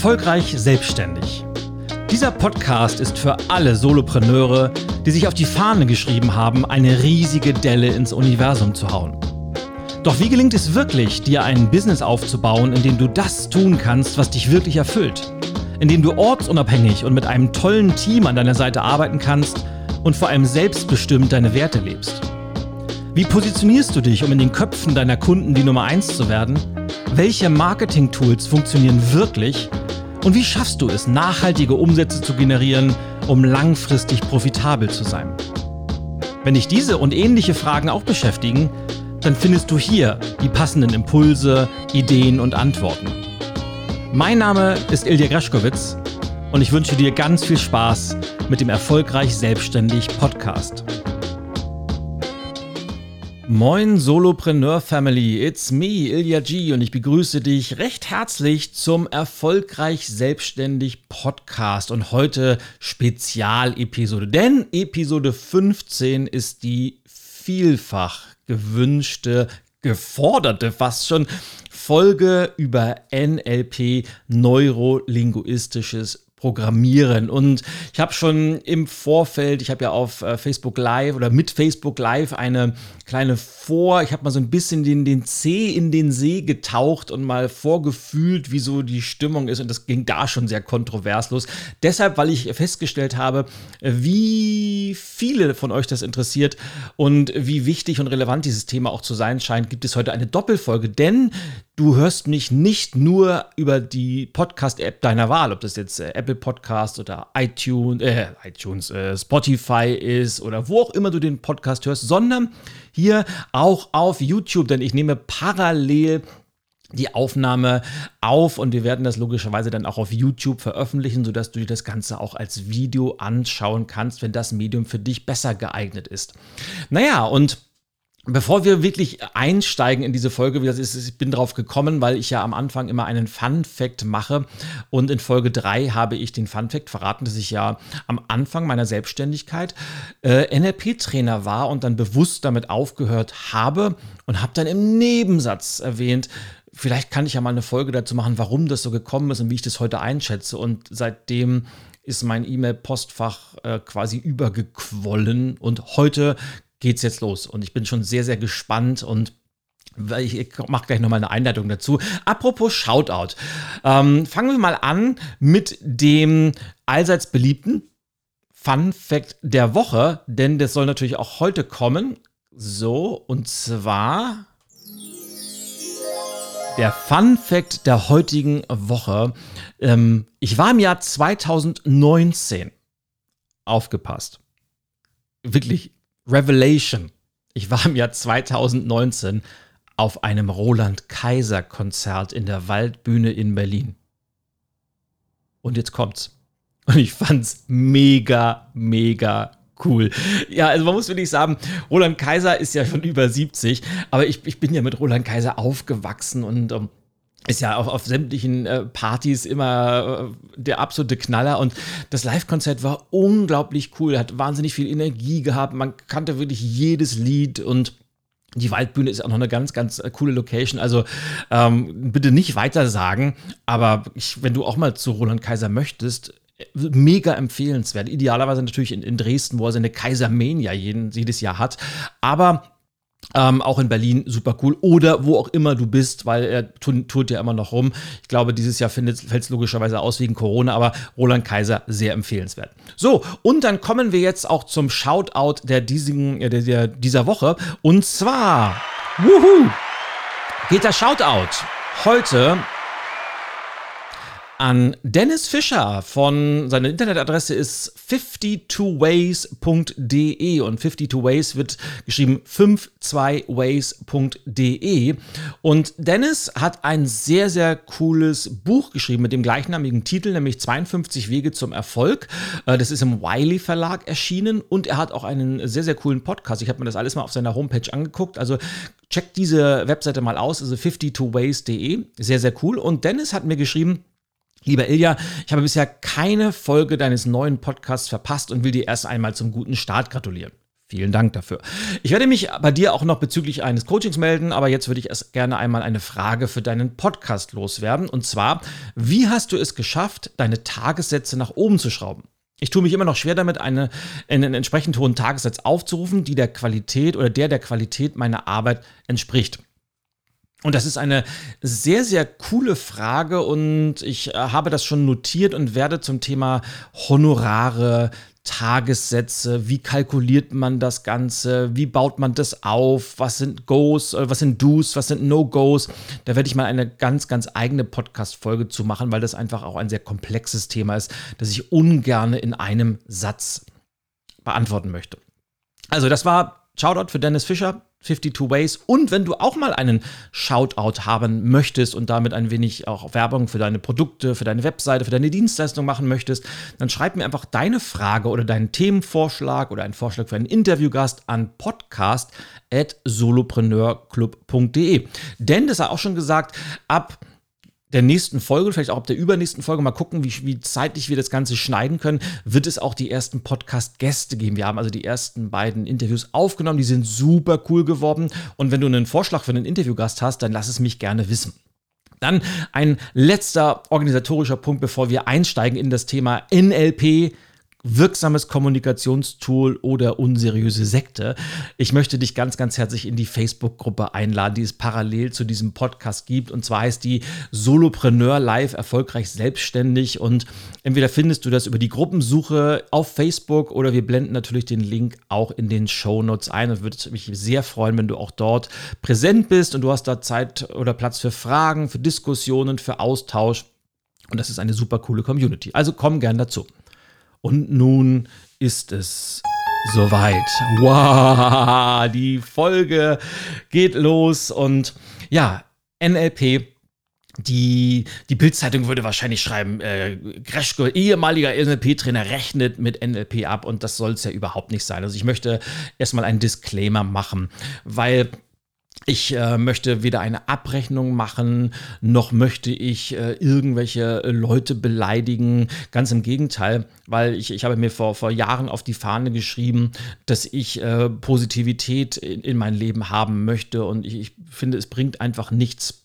Erfolgreich selbstständig. Dieser Podcast ist für alle Solopreneure, die sich auf die Fahne geschrieben haben, eine riesige Delle ins Universum zu hauen. Doch wie gelingt es wirklich, dir ein Business aufzubauen, in dem du das tun kannst, was dich wirklich erfüllt? In dem du ortsunabhängig und mit einem tollen Team an deiner Seite arbeiten kannst und vor allem selbstbestimmt deine Werte lebst? Wie positionierst du dich, um in den Köpfen deiner Kunden die Nummer 1 zu werden? Welche Marketing-Tools funktionieren wirklich? Und wie schaffst du es, nachhaltige Umsätze zu generieren, um langfristig profitabel zu sein? Wenn dich diese und ähnliche Fragen auch beschäftigen, dann findest du hier die passenden Impulse, Ideen und Antworten. Mein Name ist Ilja Greschkowitz und ich wünsche dir ganz viel Spaß mit dem Erfolgreich Selbstständig Podcast. Moin Solopreneur Family, it's me, Ilya G und ich begrüße dich recht herzlich zum Erfolgreich Selbstständig Podcast und heute Spezialepisode, denn Episode 15 ist die vielfach gewünschte, geforderte fast schon Folge über NLP, neurolinguistisches Programmieren. Und ich habe schon im Vorfeld, ich habe ja auf äh, Facebook Live oder mit Facebook Live eine kleine Vor, ich habe mal so ein bisschen den, den C in den See getaucht und mal vorgefühlt, wie so die Stimmung ist. Und das ging da schon sehr kontrovers los. Deshalb, weil ich festgestellt habe, wie viele von euch das interessiert und wie wichtig und relevant dieses Thema auch zu sein scheint, gibt es heute eine Doppelfolge. Denn du hörst mich nicht nur über die Podcast-App deiner Wahl, ob das jetzt äh, Apple Podcast oder iTunes, äh, iTunes, äh, Spotify ist oder wo auch immer du den Podcast hörst, sondern hier auch auf YouTube, denn ich nehme parallel die Aufnahme auf und wir werden das logischerweise dann auch auf YouTube veröffentlichen, sodass du dir das Ganze auch als Video anschauen kannst, wenn das Medium für dich besser geeignet ist. Naja, und Bevor wir wirklich einsteigen in diese Folge, wie das ist, ich bin drauf gekommen, weil ich ja am Anfang immer einen Fun Fact mache. Und in Folge 3 habe ich den Fun Fact verraten, dass ich ja am Anfang meiner Selbstständigkeit äh, NLP-Trainer war und dann bewusst damit aufgehört habe und habe dann im Nebensatz erwähnt, vielleicht kann ich ja mal eine Folge dazu machen, warum das so gekommen ist und wie ich das heute einschätze. Und seitdem ist mein E-Mail-Postfach äh, quasi übergequollen. Und heute geht's jetzt los. Und ich bin schon sehr, sehr gespannt und ich mache gleich nochmal eine Einleitung dazu. Apropos Shoutout. Ähm, fangen wir mal an mit dem allseits beliebten Fun Fact der Woche, denn das soll natürlich auch heute kommen. So, und zwar der Fun Fact der heutigen Woche. Ähm, ich war im Jahr 2019 aufgepasst. Wirklich Revelation. Ich war im Jahr 2019 auf einem Roland Kaiser Konzert in der Waldbühne in Berlin. Und jetzt kommt's. Und ich fand's mega, mega cool. Ja, also man muss wirklich sagen, Roland Kaiser ist ja schon über 70, aber ich, ich bin ja mit Roland Kaiser aufgewachsen und um, ähm, ist ja auf, auf sämtlichen äh, Partys immer äh, der absolute Knaller und das Live-Konzert war unglaublich cool, hat wahnsinnig viel Energie gehabt, man kannte wirklich jedes Lied und die Waldbühne ist auch noch eine ganz, ganz äh, coole Location. Also ähm, bitte nicht weiter sagen, aber ich, wenn du auch mal zu Roland Kaiser möchtest, äh, mega empfehlenswert. Idealerweise natürlich in, in Dresden, wo er seine Kaisermania jeden, jedes Jahr hat. Aber ähm, auch in Berlin super cool. Oder wo auch immer du bist, weil er tut ja immer noch rum. Ich glaube, dieses Jahr fällt es logischerweise aus wegen Corona, aber Roland Kaiser sehr empfehlenswert. So, und dann kommen wir jetzt auch zum Shoutout der, diesigen, der, der dieser Woche. Und zwar, wuhu, geht der Shoutout heute an Dennis Fischer von seiner Internetadresse ist 52ways.de und 52ways wird geschrieben 52ways.de und Dennis hat ein sehr sehr cooles Buch geschrieben mit dem gleichnamigen Titel, nämlich 52 Wege zum Erfolg. Äh, das ist im Wiley Verlag erschienen und er hat auch einen sehr sehr coolen Podcast. Ich habe mir das alles mal auf seiner Homepage angeguckt. Also checkt diese Webseite mal aus, also 52ways.de. Sehr sehr cool und Dennis hat mir geschrieben, Lieber Ilja, ich habe bisher keine Folge deines neuen Podcasts verpasst und will dir erst einmal zum guten Start gratulieren. Vielen Dank dafür. Ich werde mich bei dir auch noch bezüglich eines Coachings melden, aber jetzt würde ich erst gerne einmal eine Frage für deinen Podcast loswerden. Und zwar, wie hast du es geschafft, deine Tagessätze nach oben zu schrauben? Ich tue mich immer noch schwer damit, eine, einen entsprechend hohen Tagessatz aufzurufen, die der Qualität oder der der Qualität meiner Arbeit entspricht. Und das ist eine sehr, sehr coole Frage und ich äh, habe das schon notiert und werde zum Thema Honorare, Tagessätze, wie kalkuliert man das Ganze, wie baut man das auf, was sind Goes, äh, was sind Do's, was sind No-Goes. Da werde ich mal eine ganz, ganz eigene Podcast-Folge zu machen, weil das einfach auch ein sehr komplexes Thema ist, das ich ungern in einem Satz beantworten möchte. Also, das war Shoutout für Dennis Fischer. 52 Ways. Und wenn du auch mal einen Shoutout haben möchtest und damit ein wenig auch Werbung für deine Produkte, für deine Webseite, für deine Dienstleistung machen möchtest, dann schreib mir einfach deine Frage oder deinen Themenvorschlag oder einen Vorschlag für einen Interviewgast an podcast at solopreneurclub.de. Denn das hat auch schon gesagt, ab der nächsten Folge, vielleicht auch ab der übernächsten Folge, mal gucken, wie, wie zeitlich wir das Ganze schneiden können, wird es auch die ersten Podcast-Gäste geben. Wir haben also die ersten beiden Interviews aufgenommen, die sind super cool geworden. Und wenn du einen Vorschlag für einen Interviewgast hast, dann lass es mich gerne wissen. Dann ein letzter organisatorischer Punkt, bevor wir einsteigen in das Thema NLP wirksames Kommunikationstool oder unseriöse Sekte. Ich möchte dich ganz, ganz herzlich in die Facebook-Gruppe einladen, die es parallel zu diesem Podcast gibt. Und zwar heißt die Solopreneur Live erfolgreich selbstständig. Und entweder findest du das über die Gruppensuche auf Facebook oder wir blenden natürlich den Link auch in den Show Notes ein. Und würde mich sehr freuen, wenn du auch dort präsent bist und du hast da Zeit oder Platz für Fragen, für Diskussionen, für Austausch. Und das ist eine super coole Community. Also komm gern dazu. Und nun ist es soweit. Wow, die Folge geht los und ja, NLP. Die, die Bildzeitung würde wahrscheinlich schreiben, äh, Greschko, ehemaliger NLP-Trainer, rechnet mit NLP ab und das soll es ja überhaupt nicht sein. Also ich möchte erstmal einen Disclaimer machen, weil ich äh, möchte weder eine Abrechnung machen, noch möchte ich äh, irgendwelche Leute beleidigen. Ganz im Gegenteil, weil ich, ich habe mir vor, vor Jahren auf die Fahne geschrieben, dass ich äh, Positivität in, in, mein Leben haben möchte. Und ich, ich finde, es bringt einfach nichts,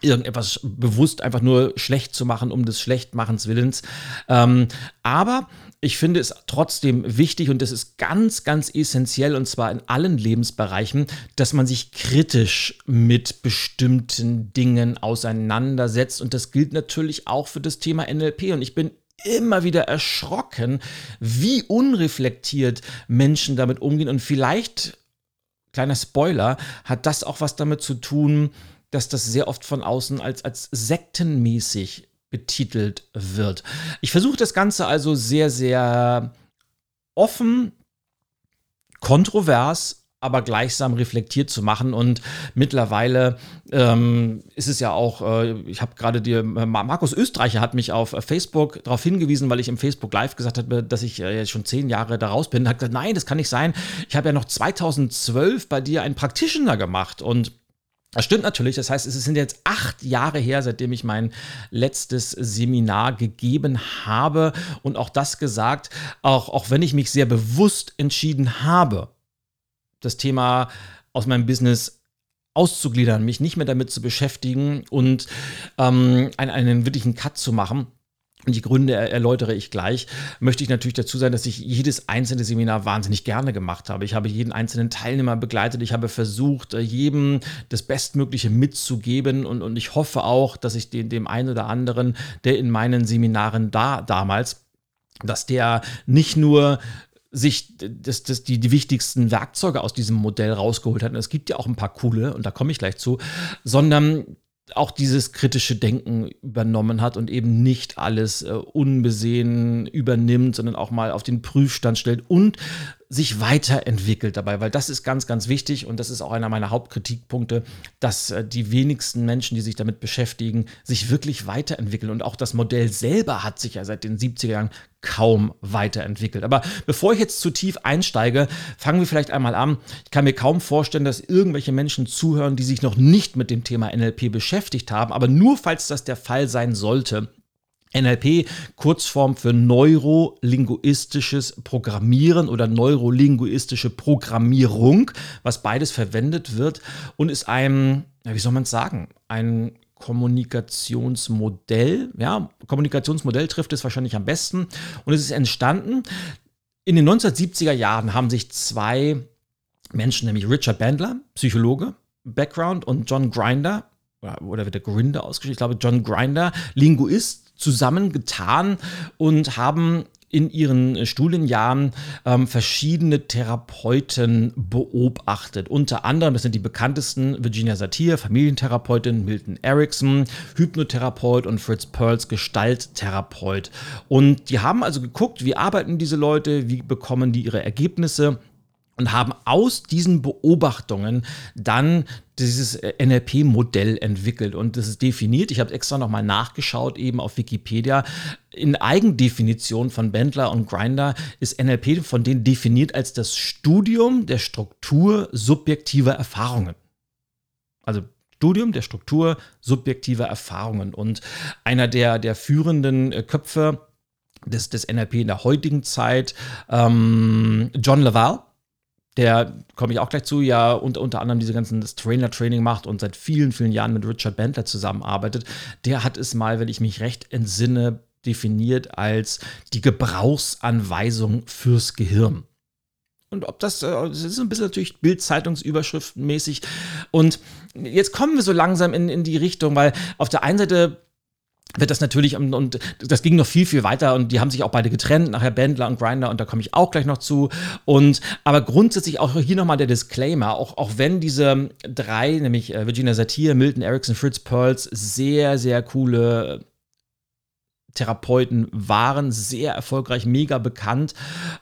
irgendetwas bewusst einfach nur schlecht zu machen, um des Schlechtmachens Willens. Ähm, aber ich finde es trotzdem wichtig und das ist ganz, ganz essentiell und zwar in allen Lebensbereichen, dass man sich kritisch mit bestimmten Dingen auseinandersetzt und das gilt natürlich auch für das Thema NLP und ich bin immer wieder erschrocken, wie unreflektiert Menschen damit umgehen und vielleicht, kleiner Spoiler, hat das auch was damit zu tun, dass das sehr oft von außen als, als sektenmäßig betitelt wird. Ich versuche das Ganze also sehr, sehr offen, kontrovers, aber gleichsam reflektiert zu machen. Und mittlerweile ähm, ist es ja auch, äh, ich habe gerade dir, äh, Markus Österreicher hat mich auf äh, Facebook darauf hingewiesen, weil ich im Facebook Live gesagt habe, dass ich äh, schon zehn Jahre da raus bin. Hat gesagt, nein, das kann nicht sein. Ich habe ja noch 2012 bei dir einen Practitioner gemacht und das stimmt natürlich. Das heißt, es sind jetzt acht Jahre her, seitdem ich mein letztes Seminar gegeben habe. Und auch das gesagt, auch, auch wenn ich mich sehr bewusst entschieden habe, das Thema aus meinem Business auszugliedern, mich nicht mehr damit zu beschäftigen und ähm, einen, einen wirklichen Cut zu machen, die Gründe erläutere ich gleich. Möchte ich natürlich dazu sagen, dass ich jedes einzelne Seminar wahnsinnig gerne gemacht habe. Ich habe jeden einzelnen Teilnehmer begleitet. Ich habe versucht, äh, jedem das Bestmögliche mitzugeben. Und, und ich hoffe auch, dass ich den, dem einen oder anderen, der in meinen Seminaren da damals, dass der nicht nur sich das, das, die, die wichtigsten Werkzeuge aus diesem Modell rausgeholt hat. Und es gibt ja auch ein paar coole, und da komme ich gleich zu, sondern auch dieses kritische Denken übernommen hat und eben nicht alles äh, unbesehen übernimmt, sondern auch mal auf den Prüfstand stellt und sich weiterentwickelt dabei, weil das ist ganz, ganz wichtig und das ist auch einer meiner Hauptkritikpunkte, dass äh, die wenigsten Menschen, die sich damit beschäftigen, sich wirklich weiterentwickeln. Und auch das Modell selber hat sich ja seit den 70er Jahren kaum weiterentwickelt. Aber bevor ich jetzt zu tief einsteige, fangen wir vielleicht einmal an. Ich kann mir kaum vorstellen, dass irgendwelche Menschen zuhören, die sich noch nicht mit dem Thema NLP beschäftigt haben. Aber nur falls das der Fall sein sollte, NLP, Kurzform für neurolinguistisches Programmieren oder neurolinguistische Programmierung, was beides verwendet wird und ist ein, wie soll man es sagen, ein Kommunikationsmodell. Ja, Kommunikationsmodell trifft es wahrscheinlich am besten und es ist entstanden. In den 1970er Jahren haben sich zwei Menschen, nämlich Richard Bandler, Psychologe, Background, und John Grinder, oder wird der Grinder ausgeschrieben? Ich glaube, John Grinder, Linguist, zusammengetan und haben in ihren Studienjahren ähm, verschiedene Therapeuten beobachtet. Unter anderem, das sind die bekanntesten, Virginia Satir, Familientherapeutin, Milton Erickson, Hypnotherapeut und Fritz Perls Gestalttherapeut. Und die haben also geguckt, wie arbeiten diese Leute, wie bekommen die ihre Ergebnisse und haben aus diesen Beobachtungen dann dieses äh, NLP-Modell entwickelt und das ist definiert. Ich habe extra nochmal nachgeschaut, eben auf Wikipedia. In Eigendefinition von Bendler und Grinder ist NLP von denen definiert als das Studium der Struktur subjektiver Erfahrungen. Also Studium der Struktur subjektiver Erfahrungen. Und einer der, der führenden äh, Köpfe des, des NLP in der heutigen Zeit, ähm, John Laval, der, komme ich auch gleich zu, ja unter, unter anderem diese ganzen Trainer-Training macht und seit vielen, vielen Jahren mit Richard Bentler zusammenarbeitet, der hat es mal, wenn ich mich recht entsinne, definiert als die Gebrauchsanweisung fürs Gehirn. Und ob das, äh, das ist ein bisschen natürlich Bild-Zeitungsüberschriftenmäßig. Und jetzt kommen wir so langsam in, in die Richtung, weil auf der einen Seite wird das natürlich und, und, das ging noch viel viel weiter und die haben sich auch beide getrennt nachher Bendler und Grinder und da komme ich auch gleich noch zu. Und aber grundsätzlich auch hier nochmal der Disclaimer auch auch wenn diese drei nämlich äh, Virginia Satir Milton Erickson Fritz Pearls sehr sehr coole Therapeuten waren, sehr erfolgreich, mega bekannt,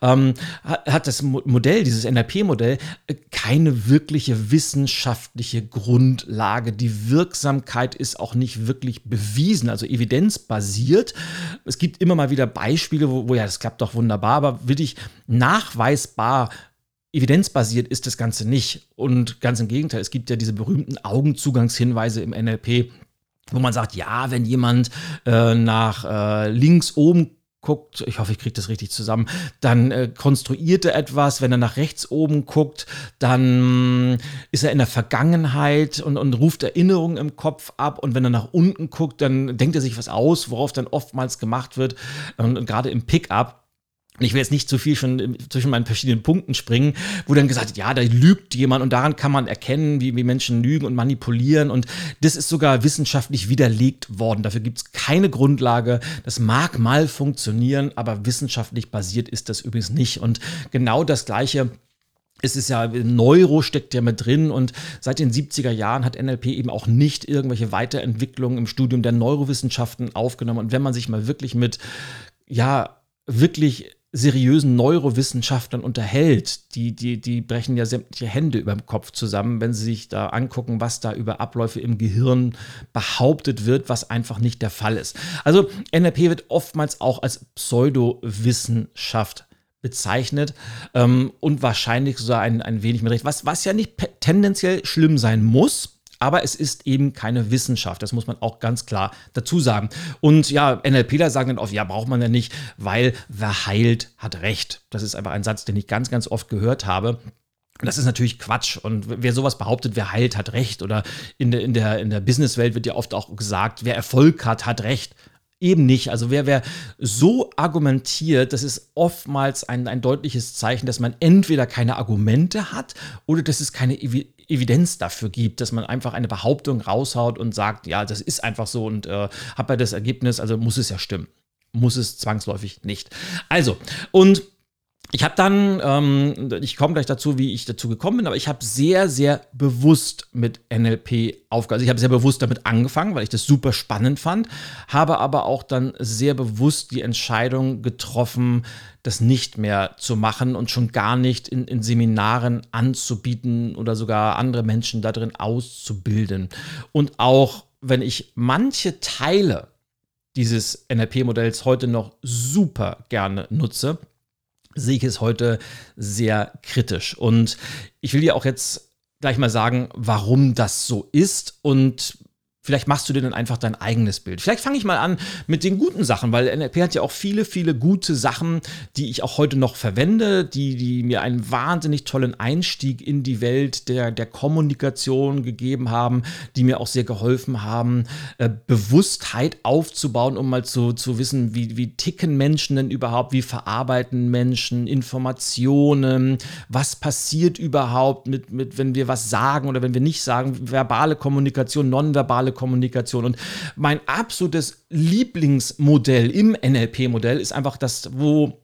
ähm, hat, das Modell, dieses NLP-Modell, äh, keine wirkliche wissenschaftliche Grundlage. Die Wirksamkeit ist auch nicht wirklich bewiesen, also evidenzbasiert. Es gibt immer mal wieder Beispiele, wo, wo ja, das klappt doch wunderbar, aber wirklich nachweisbar evidenzbasiert ist das Ganze nicht. Und ganz im Gegenteil, es gibt ja diese berühmten Augenzugangshinweise im NLP wo man sagt, ja, wenn jemand äh, nach äh, links oben guckt, ich hoffe, ich kriege das richtig zusammen, dann äh, konstruiert er etwas, wenn er nach rechts oben guckt, dann ist er in der Vergangenheit und, und ruft Erinnerungen im Kopf ab. Und wenn er nach unten guckt, dann denkt er sich was aus, worauf dann oftmals gemacht wird. Und, und gerade im Pickup ich will jetzt nicht zu viel schon zwischen meinen verschiedenen Punkten springen, wo dann gesagt wird, ja, da lügt jemand und daran kann man erkennen, wie, wie Menschen lügen und manipulieren. Und das ist sogar wissenschaftlich widerlegt worden. Dafür gibt es keine Grundlage. Das mag mal funktionieren, aber wissenschaftlich basiert ist das übrigens nicht. Und genau das Gleiche es ist ja, Neuro steckt ja mit drin und seit den 70er Jahren hat NLP eben auch nicht irgendwelche Weiterentwicklungen im Studium der Neurowissenschaften aufgenommen. Und wenn man sich mal wirklich mit, ja, wirklich seriösen Neurowissenschaftlern unterhält, die, die, die brechen ja sämtliche Hände über dem Kopf zusammen, wenn sie sich da angucken, was da über Abläufe im Gehirn behauptet wird, was einfach nicht der Fall ist. Also NLP wird oftmals auch als Pseudowissenschaft bezeichnet ähm, und wahrscheinlich sogar ein, ein wenig mit Recht, was, was ja nicht tendenziell schlimm sein muss. Aber es ist eben keine Wissenschaft. Das muss man auch ganz klar dazu sagen. Und ja, NLPler sagen dann oft, ja, braucht man ja nicht, weil wer heilt, hat Recht. Das ist einfach ein Satz, den ich ganz, ganz oft gehört habe. Das ist natürlich Quatsch. Und wer sowas behauptet, wer heilt, hat Recht. Oder in der, in der, in der Businesswelt wird ja oft auch gesagt, wer Erfolg hat, hat Recht. Eben nicht. Also wer, wer so argumentiert, das ist oftmals ein, ein deutliches Zeichen, dass man entweder keine Argumente hat oder dass es keine Evidenz dafür gibt, dass man einfach eine Behauptung raushaut und sagt, ja, das ist einfach so und äh, habe ja das Ergebnis, also muss es ja stimmen. Muss es zwangsläufig nicht. Also, und ich habe dann, ähm, ich komme gleich dazu, wie ich dazu gekommen bin, aber ich habe sehr, sehr bewusst mit NLP aufgehört. Also ich habe sehr bewusst damit angefangen, weil ich das super spannend fand, habe aber auch dann sehr bewusst die Entscheidung getroffen, das nicht mehr zu machen und schon gar nicht in, in Seminaren anzubieten oder sogar andere Menschen darin auszubilden. Und auch wenn ich manche Teile dieses NLP-Modells heute noch super gerne nutze, sehe ich es heute sehr kritisch. Und ich will dir auch jetzt gleich mal sagen, warum das so ist und Vielleicht machst du dir dann einfach dein eigenes Bild. Vielleicht fange ich mal an mit den guten Sachen, weil NLP hat ja auch viele, viele gute Sachen, die ich auch heute noch verwende, die, die mir einen wahnsinnig tollen Einstieg in die Welt der, der Kommunikation gegeben haben, die mir auch sehr geholfen haben, äh, Bewusstheit aufzubauen, um mal zu, zu wissen, wie, wie ticken Menschen denn überhaupt, wie verarbeiten Menschen Informationen, was passiert überhaupt mit, mit, wenn wir was sagen oder wenn wir nicht sagen, verbale Kommunikation, nonverbale nonverbale Kommunikation. Und mein absolutes Lieblingsmodell im NLP-Modell ist einfach das, wo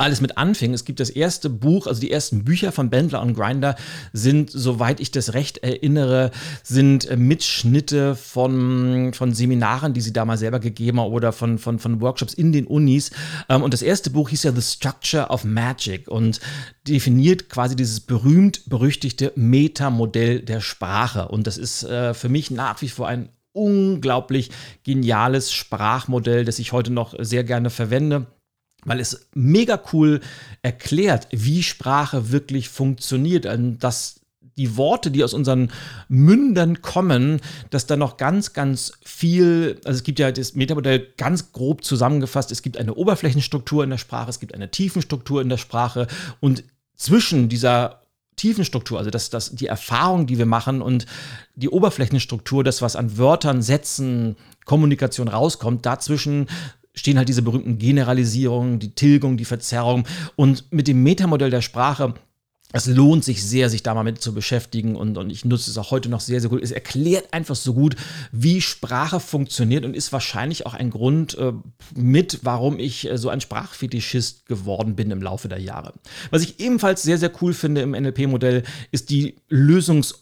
alles mit anfing. Es gibt das erste Buch, also die ersten Bücher von Bendler und Grinder sind, soweit ich das recht erinnere, sind äh, Mitschnitte von, von Seminaren, die sie damals selber gegeben haben oder von, von, von Workshops in den Unis. Ähm, und das erste Buch hieß ja The Structure of Magic und definiert quasi dieses berühmt-berüchtigte Metamodell der Sprache. Und das ist äh, für mich nach wie vor ein unglaublich geniales Sprachmodell, das ich heute noch sehr gerne verwende weil es mega cool erklärt, wie Sprache wirklich funktioniert, dass die Worte, die aus unseren Mündern kommen, dass da noch ganz, ganz viel, also es gibt ja das Metamodell ganz grob zusammengefasst, es gibt eine Oberflächenstruktur in der Sprache, es gibt eine Tiefenstruktur in der Sprache. Und zwischen dieser Tiefenstruktur, also das, das, die Erfahrung, die wir machen und die Oberflächenstruktur, das, was an Wörtern, Sätzen, Kommunikation rauskommt, dazwischen stehen halt diese berühmten Generalisierungen, die Tilgung, die Verzerrung. Und mit dem Metamodell der Sprache es lohnt sich sehr, sich da mal mit zu beschäftigen und, und ich nutze es auch heute noch sehr, sehr gut. Es erklärt einfach so gut, wie Sprache funktioniert und ist wahrscheinlich auch ein Grund äh, mit, warum ich äh, so ein Sprachfetischist geworden bin im Laufe der Jahre. Was ich ebenfalls sehr, sehr cool finde im NLP-Modell, ist die Lösungs-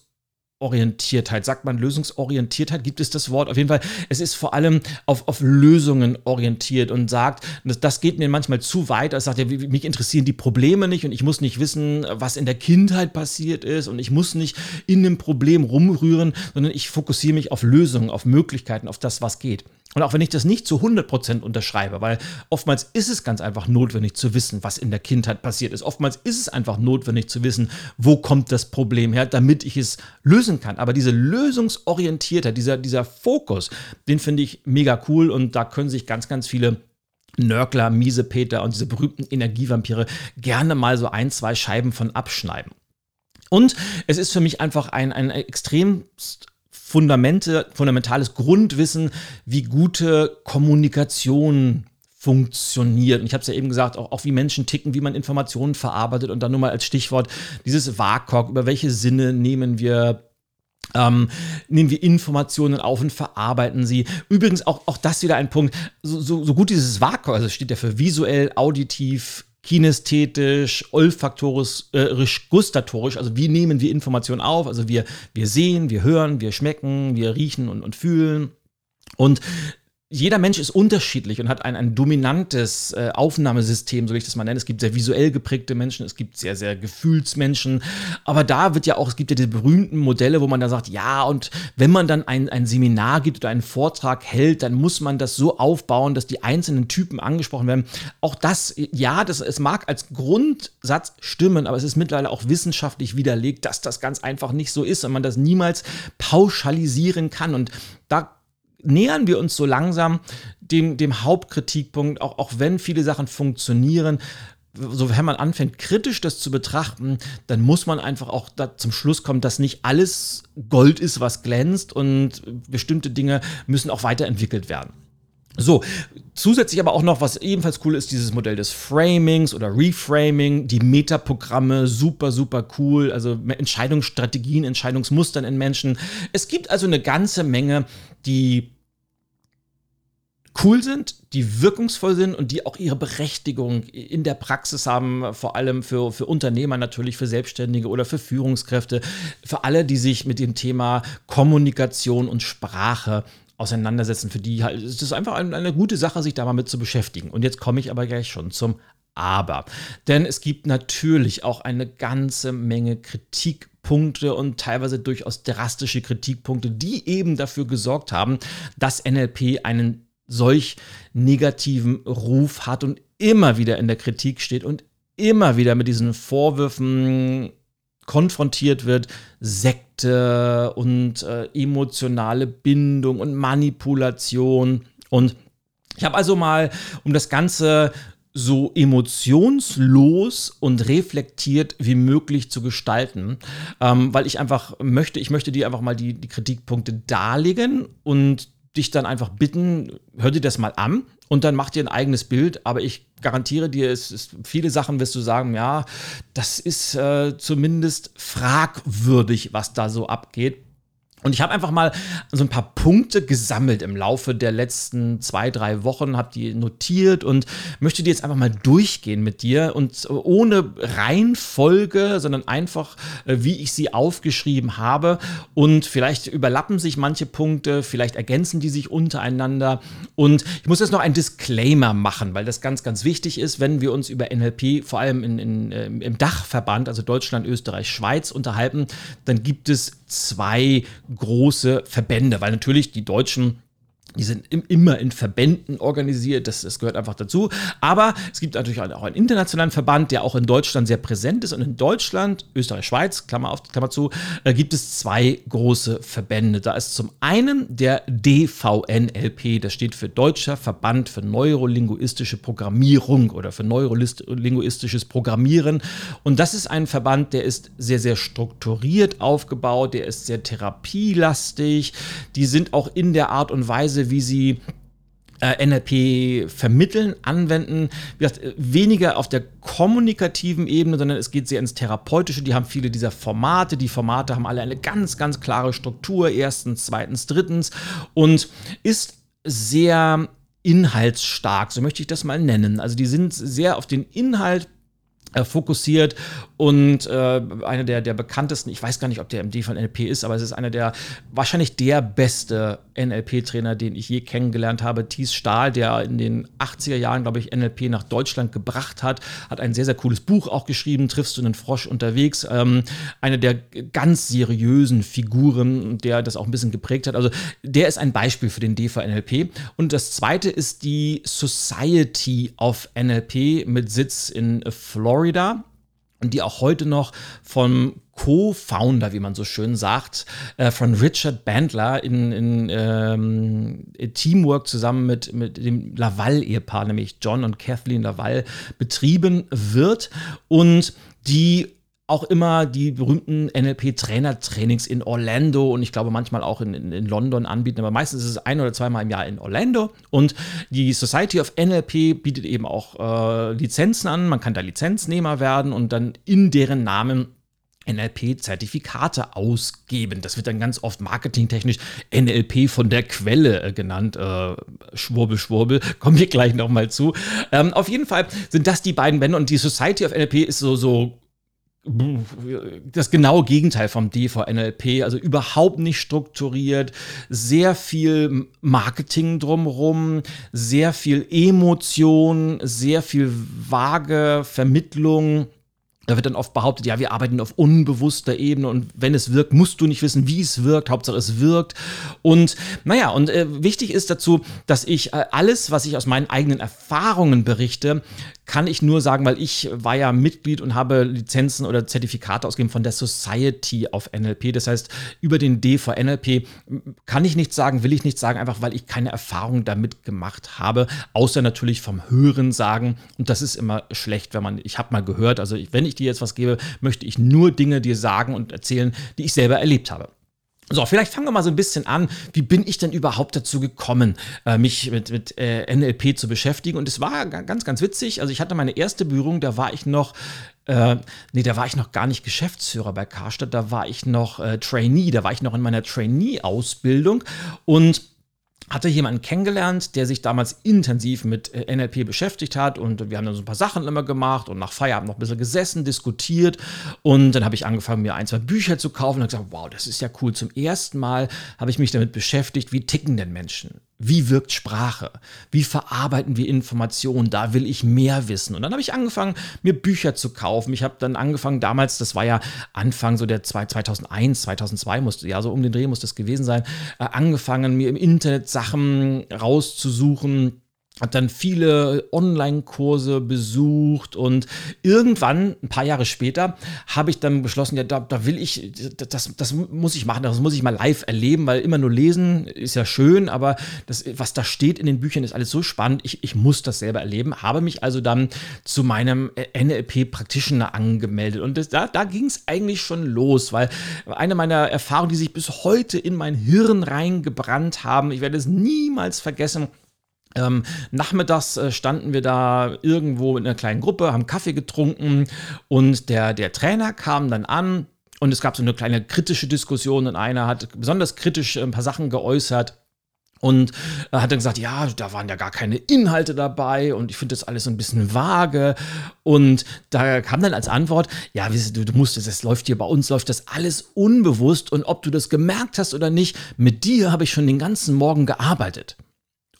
Orientiertheit. Sagt man Lösungsorientiertheit? Gibt es das Wort? Auf jeden Fall, es ist vor allem auf, auf Lösungen orientiert und sagt, das, das geht mir manchmal zu weit. Es sagt ja, mich interessieren die Probleme nicht und ich muss nicht wissen, was in der Kindheit passiert ist und ich muss nicht in dem Problem rumrühren, sondern ich fokussiere mich auf Lösungen, auf Möglichkeiten, auf das, was geht. Und auch wenn ich das nicht zu 100% unterschreibe, weil oftmals ist es ganz einfach notwendig zu wissen, was in der Kindheit passiert ist. Oftmals ist es einfach notwendig zu wissen, wo kommt das Problem her, damit ich es lösen kann. Aber diese Lösungsorientiertheit, dieser, dieser Fokus, den finde ich mega cool und da können sich ganz, ganz viele Nörgler, Miesepeter und diese berühmten Energievampire gerne mal so ein, zwei Scheiben von abschneiden. Und es ist für mich einfach ein, ein extrem Fundamente, fundamentales Grundwissen, wie gute Kommunikation funktioniert. Und ich habe es ja eben gesagt, auch, auch, wie Menschen ticken, wie man Informationen verarbeitet. Und dann nur mal als Stichwort dieses WAKOK, über welche Sinne nehmen wir ähm, nehmen wir Informationen auf und verarbeiten sie. Übrigens auch, auch das wieder ein Punkt, so, so, so gut dieses WAKOK, also steht ja für visuell, auditiv, kinästhetisch, olfaktorisch, äh, gustatorisch, also wie nehmen wir Informationen auf? Also wir, wir sehen, wir hören, wir schmecken, wir riechen und, und fühlen. Und jeder Mensch ist unterschiedlich und hat ein, ein dominantes äh, Aufnahmesystem, so wie ich das mal nenne. Es gibt sehr visuell geprägte Menschen, es gibt sehr, sehr Gefühlsmenschen. Aber da wird ja auch, es gibt ja diese berühmten Modelle, wo man da sagt, ja, und wenn man dann ein, ein Seminar gibt oder einen Vortrag hält, dann muss man das so aufbauen, dass die einzelnen Typen angesprochen werden. Auch das, ja, das, es mag als Grundsatz stimmen, aber es ist mittlerweile auch wissenschaftlich widerlegt, dass das ganz einfach nicht so ist und man das niemals pauschalisieren kann. Und da nähern wir uns so langsam dem, dem Hauptkritikpunkt, auch, auch wenn viele Sachen funktionieren. So, wenn man anfängt, kritisch das zu betrachten, dann muss man einfach auch da zum Schluss kommen, dass nicht alles Gold ist, was glänzt und bestimmte Dinge müssen auch weiterentwickelt werden. So, zusätzlich aber auch noch, was ebenfalls cool ist, dieses Modell des Framings oder Reframing, die Metaprogramme, super, super cool, also Entscheidungsstrategien, Entscheidungsmustern in Menschen. Es gibt also eine ganze Menge, die cool sind, die wirkungsvoll sind und die auch ihre Berechtigung in der Praxis haben, vor allem für, für Unternehmer natürlich, für Selbstständige oder für Führungskräfte, für alle, die sich mit dem Thema Kommunikation und Sprache auseinandersetzen, für die halt, es ist einfach eine, gute Sache, sich da mal mit zu beschäftigen. Und jetzt komme ich aber gleich schon zum Aber. Denn es gibt natürlich auch eine ganze Menge Kritikpunkte und teilweise durchaus drastische Kritikpunkte, die eben dafür gesorgt haben, dass NLP einen solch negativen Ruf hat und immer wieder in der Kritik steht und immer wieder mit diesen Vorwürfen konfrontiert wird, Sekte und äh, emotionale Bindung und Manipulation. Und ich habe also mal, um das Ganze so emotionslos und reflektiert wie möglich zu gestalten, ähm, weil ich einfach möchte, ich möchte dir einfach mal die, die Kritikpunkte darlegen und dich dann einfach bitten, hör dir das mal an und dann mach dir ein eigenes Bild. Aber ich garantiere dir, es ist, viele Sachen wirst du sagen, ja, das ist äh, zumindest fragwürdig, was da so abgeht. Und ich habe einfach mal so ein paar Punkte gesammelt im Laufe der letzten zwei, drei Wochen, habe die notiert und möchte die jetzt einfach mal durchgehen mit dir und ohne Reihenfolge, sondern einfach, äh, wie ich sie aufgeschrieben habe. Und vielleicht überlappen sich manche Punkte, vielleicht ergänzen die sich untereinander. Und ich muss jetzt noch ein Disclaimer machen, weil das ganz, ganz wichtig ist, wenn wir uns über NLP, vor allem in, in, äh, im Dachverband, also Deutschland, Österreich, Schweiz unterhalten, dann gibt es zwei große Verbände, weil natürlich die Deutschen die sind immer in Verbänden organisiert, das, das, gehört einfach dazu. Aber es gibt natürlich auch einen internationalen Verband, der auch in Deutschland sehr präsent ist. Und in Deutschland, Österreich, Schweiz, Klammer auf, Klammer zu, äh, gibt es zwei große Verbände. Da ist zum einen der DVNLP, das steht für Deutscher Verband für Neurolinguistische Programmierung oder für neurolinguistisches Programmieren. Und das ist ein Verband, der ist sehr, sehr strukturiert aufgebaut, der ist sehr therapielastig. Die sind auch in der Art und Weise, Weise, wie sie äh, NLP vermitteln, anwenden. Wie gesagt, weniger auf der kommunikativen Ebene, sondern es geht sehr ins Therapeutische. Die haben viele dieser Formate. Die Formate haben alle eine ganz, ganz klare Struktur. Erstens, zweitens, drittens. Und ist sehr inhaltsstark, so möchte ich das mal nennen. Also die sind sehr auf den Inhalt fokussiert und äh, einer der, der bekanntesten, ich weiß gar nicht, ob der MD von NLP ist, aber es ist einer der, wahrscheinlich der beste NLP-Trainer, den ich je kennengelernt habe, Thies Stahl, der in den 80er Jahren, glaube ich, NLP nach Deutschland gebracht hat, hat ein sehr, sehr cooles Buch auch geschrieben, Triffst du einen Frosch unterwegs, ähm, eine der ganz seriösen Figuren, der das auch ein bisschen geprägt hat, also der ist ein Beispiel für den DV-NLP und das zweite ist die Society of NLP mit Sitz in Florida Florida und die auch heute noch vom Co-Founder, wie man so schön sagt, äh, von Richard Bandler in, in ähm, Teamwork zusammen mit, mit dem Laval-Ehepaar, nämlich John und Kathleen Laval, betrieben wird. Und die auch immer die berühmten NLP-Trainer-Trainings in Orlando und ich glaube manchmal auch in, in, in, London anbieten, aber meistens ist es ein oder zweimal im Jahr in Orlando. Und die Society of NLP bietet eben auch äh, Lizenzen an. Man kann da Lizenznehmer werden und dann in deren Namen NLP-Zertifikate ausgeben. Das wird dann ganz oft marketingtechnisch NLP von der Quelle äh, genannt. Äh, Schwurbel, Schwurbel, kommen wir gleich nochmal zu. Ähm, auf jeden Fall sind das die beiden Bände und die Society of NLP ist so, so das genaue Gegenteil vom DVNLP, also überhaupt nicht strukturiert, sehr viel Marketing drumherum, sehr viel Emotion, sehr viel vage Vermittlung da wird dann oft behauptet, ja, wir arbeiten auf unbewusster Ebene und wenn es wirkt, musst du nicht wissen, wie es wirkt. Hauptsache es wirkt. Und naja, und äh, wichtig ist dazu, dass ich äh, alles, was ich aus meinen eigenen Erfahrungen berichte, kann ich nur sagen, weil ich war ja Mitglied und habe Lizenzen oder Zertifikate ausgegeben von der Society of NLP. Das heißt, über den DVNLP kann ich nichts sagen, will ich nichts sagen, einfach weil ich keine Erfahrung damit gemacht habe, außer natürlich vom Hören sagen. Und das ist immer schlecht, wenn man, ich habe mal gehört, also wenn ich dir jetzt was gebe, möchte ich nur Dinge dir sagen und erzählen, die ich selber erlebt habe. So, vielleicht fangen wir mal so ein bisschen an. Wie bin ich denn überhaupt dazu gekommen, äh, mich mit, mit äh, NLP zu beschäftigen? Und es war ganz, ganz witzig. Also ich hatte meine erste Berührung, da war ich noch, äh, nee, da war ich noch gar nicht Geschäftsführer bei Karstadt, da war ich noch äh, Trainee, da war ich noch in meiner Trainee-Ausbildung und hatte jemanden kennengelernt, der sich damals intensiv mit äh, NLP beschäftigt hat und wir haben dann so ein paar Sachen immer gemacht und nach Feierabend noch ein bisschen gesessen, diskutiert und dann habe ich angefangen, mir ein, zwei Bücher zu kaufen und gesagt, wow, das ist ja cool. Zum ersten Mal habe ich mich damit beschäftigt, wie ticken denn Menschen? Wie wirkt Sprache? Wie verarbeiten wir Informationen? Da will ich mehr wissen. Und dann habe ich angefangen, mir Bücher zu kaufen. Ich habe dann angefangen, damals, das war ja Anfang so der 2001, 2002 musste, ja, so um den Dreh muss das gewesen sein, äh, angefangen, mir im Internet Sachen rauszusuchen habe dann viele Online-Kurse besucht und irgendwann, ein paar Jahre später, habe ich dann beschlossen, ja, da, da will ich, das, das muss ich machen, das muss ich mal live erleben, weil immer nur lesen ist ja schön, aber das, was da steht in den Büchern, ist alles so spannend, ich, ich muss das selber erleben, habe mich also dann zu meinem NLP-Practitioner angemeldet und das, da, da ging es eigentlich schon los, weil eine meiner Erfahrungen, die sich bis heute in mein Hirn reingebrannt haben, ich werde es niemals vergessen, ähm, nachmittags äh, standen wir da irgendwo in einer kleinen Gruppe, haben Kaffee getrunken und der, der Trainer kam dann an und es gab so eine kleine kritische Diskussion und einer hat besonders kritisch ein paar Sachen geäußert. Und hat dann gesagt, ja, da waren ja gar keine Inhalte dabei und ich finde das alles so ein bisschen vage. Und da kam dann als Antwort, ja, du, du musst es, läuft hier bei uns, läuft das alles unbewusst und ob du das gemerkt hast oder nicht, mit dir habe ich schon den ganzen Morgen gearbeitet.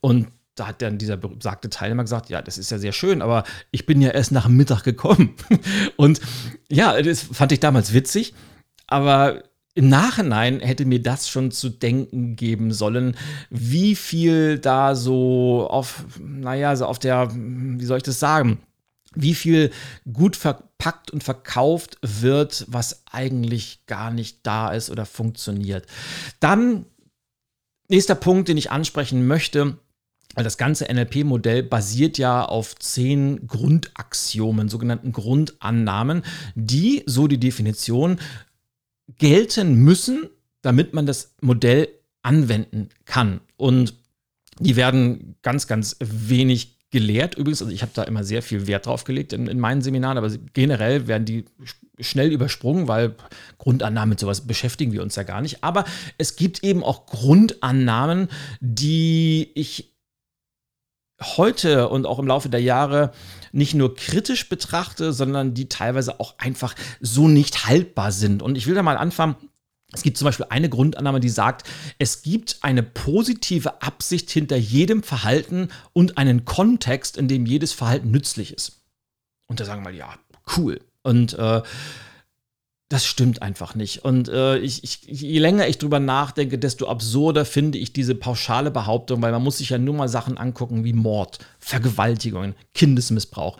Und da hat dann dieser besagte Teilnehmer gesagt, ja, das ist ja sehr schön, aber ich bin ja erst nach Mittag gekommen. Und ja, das fand ich damals witzig, aber im Nachhinein hätte mir das schon zu denken geben sollen, wie viel da so auf, naja, so auf der, wie soll ich das sagen, wie viel gut verpackt und verkauft wird, was eigentlich gar nicht da ist oder funktioniert. Dann, nächster Punkt, den ich ansprechen möchte, weil das ganze NLP-Modell basiert ja auf zehn Grundaxiomen, sogenannten Grundannahmen, die, so die Definition, gelten müssen, damit man das Modell anwenden kann. Und die werden ganz, ganz wenig gelehrt übrigens. Also ich habe da immer sehr viel Wert drauf gelegt in, in meinen Seminaren, aber generell werden die schnell übersprungen, weil Grundannahmen mit sowas beschäftigen wir uns ja gar nicht. Aber es gibt eben auch Grundannahmen, die ich heute und auch im Laufe der Jahre nicht nur kritisch betrachte, sondern die teilweise auch einfach so nicht haltbar sind. Und ich will da mal anfangen. Es gibt zum Beispiel eine Grundannahme, die sagt, es gibt eine positive Absicht hinter jedem Verhalten und einen Kontext, in dem jedes Verhalten nützlich ist. Und da sagen wir, ja, cool. Und äh, das stimmt einfach nicht. Und äh, ich, ich, je länger ich drüber nachdenke, desto absurder finde ich diese pauschale Behauptung, weil man muss sich ja nur mal Sachen angucken wie Mord, Vergewaltigungen, Kindesmissbrauch.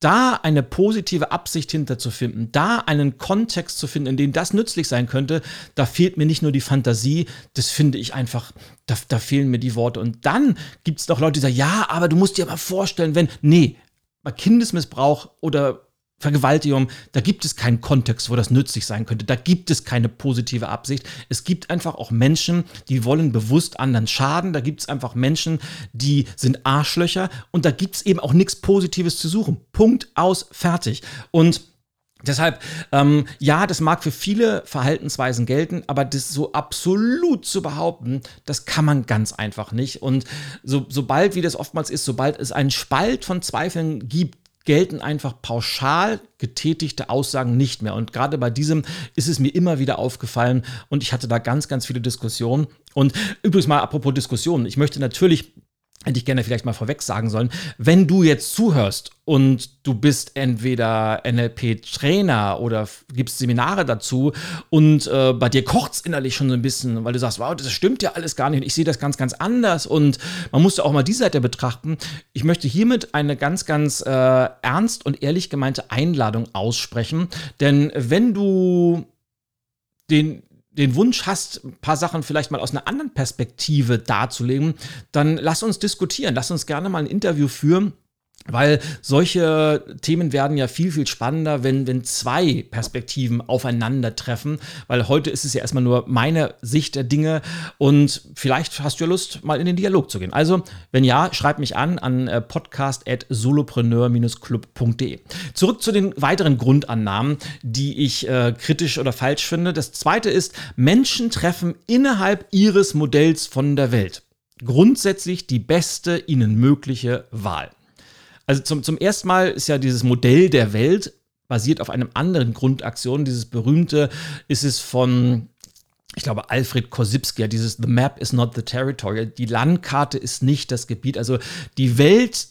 Da eine positive Absicht hinterzufinden, da einen Kontext zu finden, in dem das nützlich sein könnte, da fehlt mir nicht nur die Fantasie, das finde ich einfach, da, da fehlen mir die Worte. Und dann gibt es doch Leute, die sagen, ja, aber du musst dir mal vorstellen, wenn, nee, bei Kindesmissbrauch oder Vergewaltigung, da gibt es keinen Kontext, wo das nützlich sein könnte. Da gibt es keine positive Absicht. Es gibt einfach auch Menschen, die wollen bewusst anderen schaden. Da gibt es einfach Menschen, die sind Arschlöcher. Und da gibt es eben auch nichts Positives zu suchen. Punkt aus, fertig. Und Deshalb, ähm, ja, das mag für viele Verhaltensweisen gelten, aber das so absolut zu behaupten, das kann man ganz einfach nicht. Und so, sobald, wie das oftmals ist, sobald es einen Spalt von Zweifeln gibt, gelten einfach pauschal getätigte Aussagen nicht mehr. Und gerade bei diesem ist es mir immer wieder aufgefallen und ich hatte da ganz, ganz viele Diskussionen. Und übrigens mal apropos Diskussionen, ich möchte natürlich hätte ich gerne vielleicht mal vorweg sagen sollen, wenn du jetzt zuhörst und du bist entweder NLP-Trainer oder gibst Seminare dazu und äh, bei dir kocht es innerlich schon so ein bisschen, weil du sagst, wow, das stimmt ja alles gar nicht und ich sehe das ganz, ganz anders und man muss auch mal die Seite betrachten. Ich möchte hiermit eine ganz, ganz äh, ernst und ehrlich gemeinte Einladung aussprechen, denn wenn du den, den Wunsch hast, ein paar Sachen vielleicht mal aus einer anderen Perspektive darzulegen, dann lass uns diskutieren. Lass uns gerne mal ein Interview führen weil solche Themen werden ja viel, viel spannender, wenn, wenn zwei Perspektiven aufeinandertreffen. Weil heute ist es ja erstmal nur meine Sicht der Dinge und vielleicht hast du ja Lust, mal in den Dialog zu gehen. Also, wenn ja, schreib mich an an äh, podcast.solopreneur-club.de. Zurück zu den weiteren Grundannahmen, die ich äh, kritisch oder falsch finde. Das zweite ist, Menschen treffen innerhalb ihres Modells von der Welt grundsätzlich die beste ihnen mögliche Wahl. Also zum, zum ersten Mal ist ja dieses Modell der Welt basiert auf einem anderen Grundaktion. Dieses berühmte ist es von, ich glaube, Alfred Korsipski, ja, dieses The Map is not the territory. Die Landkarte ist nicht das Gebiet. Also die Welt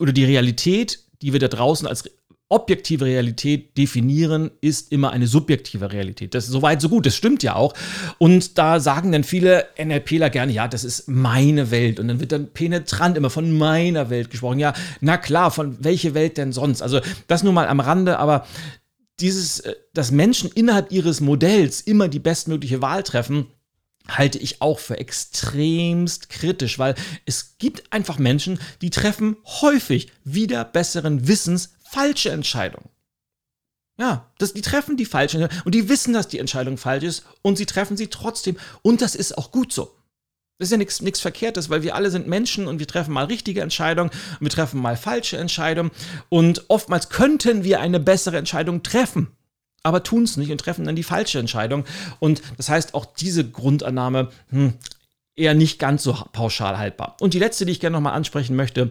oder die Realität, die wir da draußen als objektive Realität definieren, ist immer eine subjektive Realität. Das ist soweit so gut, das stimmt ja auch. Und da sagen dann viele NLPler gerne, ja, das ist meine Welt. Und dann wird dann penetrant immer von meiner Welt gesprochen. Ja, na klar, von welche Welt denn sonst? Also das nur mal am Rande, aber dieses, äh, dass Menschen innerhalb ihres Modells immer die bestmögliche Wahl treffen, halte ich auch für extremst kritisch, weil es gibt einfach Menschen, die treffen häufig wieder besseren Wissens falsche Entscheidungen. Ja, das, die treffen die falsche Entscheidung und die wissen, dass die Entscheidung falsch ist und sie treffen sie trotzdem und das ist auch gut so. Das ist ja nichts Verkehrtes, weil wir alle sind Menschen und wir treffen mal richtige Entscheidungen und wir treffen mal falsche Entscheidungen und oftmals könnten wir eine bessere Entscheidung treffen aber tun es nicht und treffen dann die falsche Entscheidung. Und das heißt, auch diese Grundannahme hm, eher nicht ganz so pauschal haltbar. Und die letzte, die ich gerne nochmal ansprechen möchte,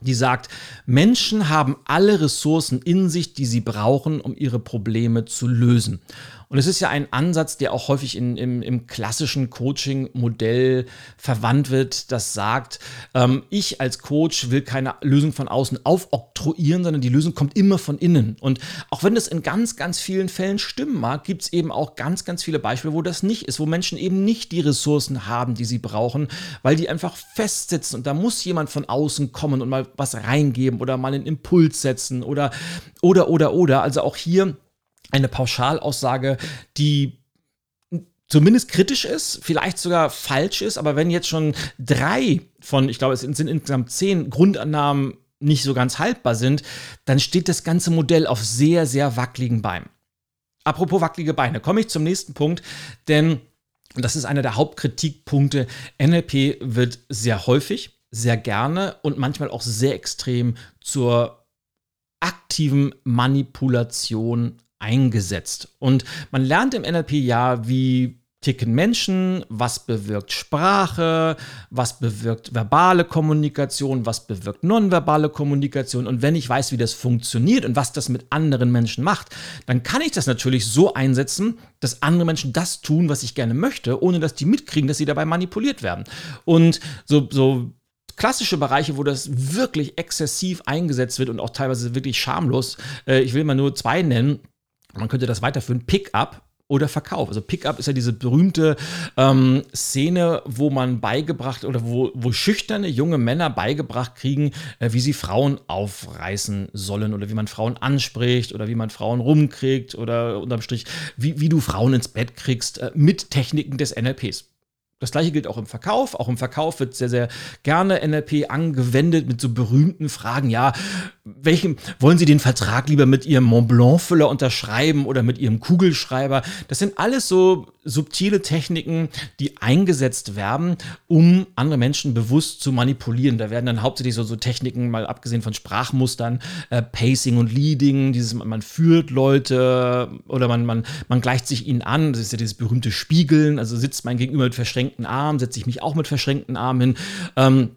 die sagt, Menschen haben alle Ressourcen in sich, die sie brauchen, um ihre Probleme zu lösen. Und es ist ja ein Ansatz, der auch häufig in, im, im klassischen Coaching-Modell verwandt wird, das sagt, ähm, ich als Coach will keine Lösung von außen aufoktroyieren, sondern die Lösung kommt immer von innen. Und auch wenn das in ganz, ganz vielen Fällen stimmen mag, gibt es eben auch ganz, ganz viele Beispiele, wo das nicht ist, wo Menschen eben nicht die Ressourcen haben, die sie brauchen, weil die einfach festsitzen. Und da muss jemand von außen kommen und mal was reingeben oder mal einen Impuls setzen oder, oder, oder, oder. Also auch hier eine Pauschalaussage, die zumindest kritisch ist, vielleicht sogar falsch ist, aber wenn jetzt schon drei von, ich glaube, es sind insgesamt zehn Grundannahmen nicht so ganz haltbar sind, dann steht das ganze Modell auf sehr, sehr wackeligen Beinen. Apropos wackelige Beine, komme ich zum nächsten Punkt, denn das ist einer der Hauptkritikpunkte. NLP wird sehr häufig, sehr gerne und manchmal auch sehr extrem zur aktiven Manipulation eingesetzt. Und man lernt im NLP ja, wie ticken Menschen, was bewirkt Sprache, was bewirkt verbale Kommunikation, was bewirkt nonverbale Kommunikation. Und wenn ich weiß, wie das funktioniert und was das mit anderen Menschen macht, dann kann ich das natürlich so einsetzen, dass andere Menschen das tun, was ich gerne möchte, ohne dass die mitkriegen, dass sie dabei manipuliert werden. Und so, so klassische Bereiche, wo das wirklich exzessiv eingesetzt wird und auch teilweise wirklich schamlos. Äh, ich will mal nur zwei nennen man könnte das weiterführen, Pickup oder Verkauf. Also Pickup ist ja diese berühmte ähm, Szene, wo man beigebracht oder wo, wo schüchterne junge Männer beigebracht kriegen, äh, wie sie Frauen aufreißen sollen oder wie man Frauen anspricht oder wie man Frauen rumkriegt oder unterm Strich, wie, wie du Frauen ins Bett kriegst äh, mit Techniken des NLPs. Das gleiche gilt auch im Verkauf. Auch im Verkauf wird sehr, sehr gerne NLP angewendet mit so berühmten Fragen. Ja, welchem wollen Sie den Vertrag lieber mit Ihrem Mont Blanc-Füller unterschreiben oder mit Ihrem Kugelschreiber? Das sind alles so subtile Techniken, die eingesetzt werden, um andere Menschen bewusst zu manipulieren. Da werden dann hauptsächlich so, so Techniken, mal abgesehen von Sprachmustern, äh, Pacing und Leading, dieses, man führt Leute oder man, man, man gleicht sich ihnen an. Das ist ja dieses berühmte Spiegeln. Also sitzt mein Gegenüber mit verschränkten verschränkten Arm, setze ich mich auch mit verschränkten Armen hin. Ähm,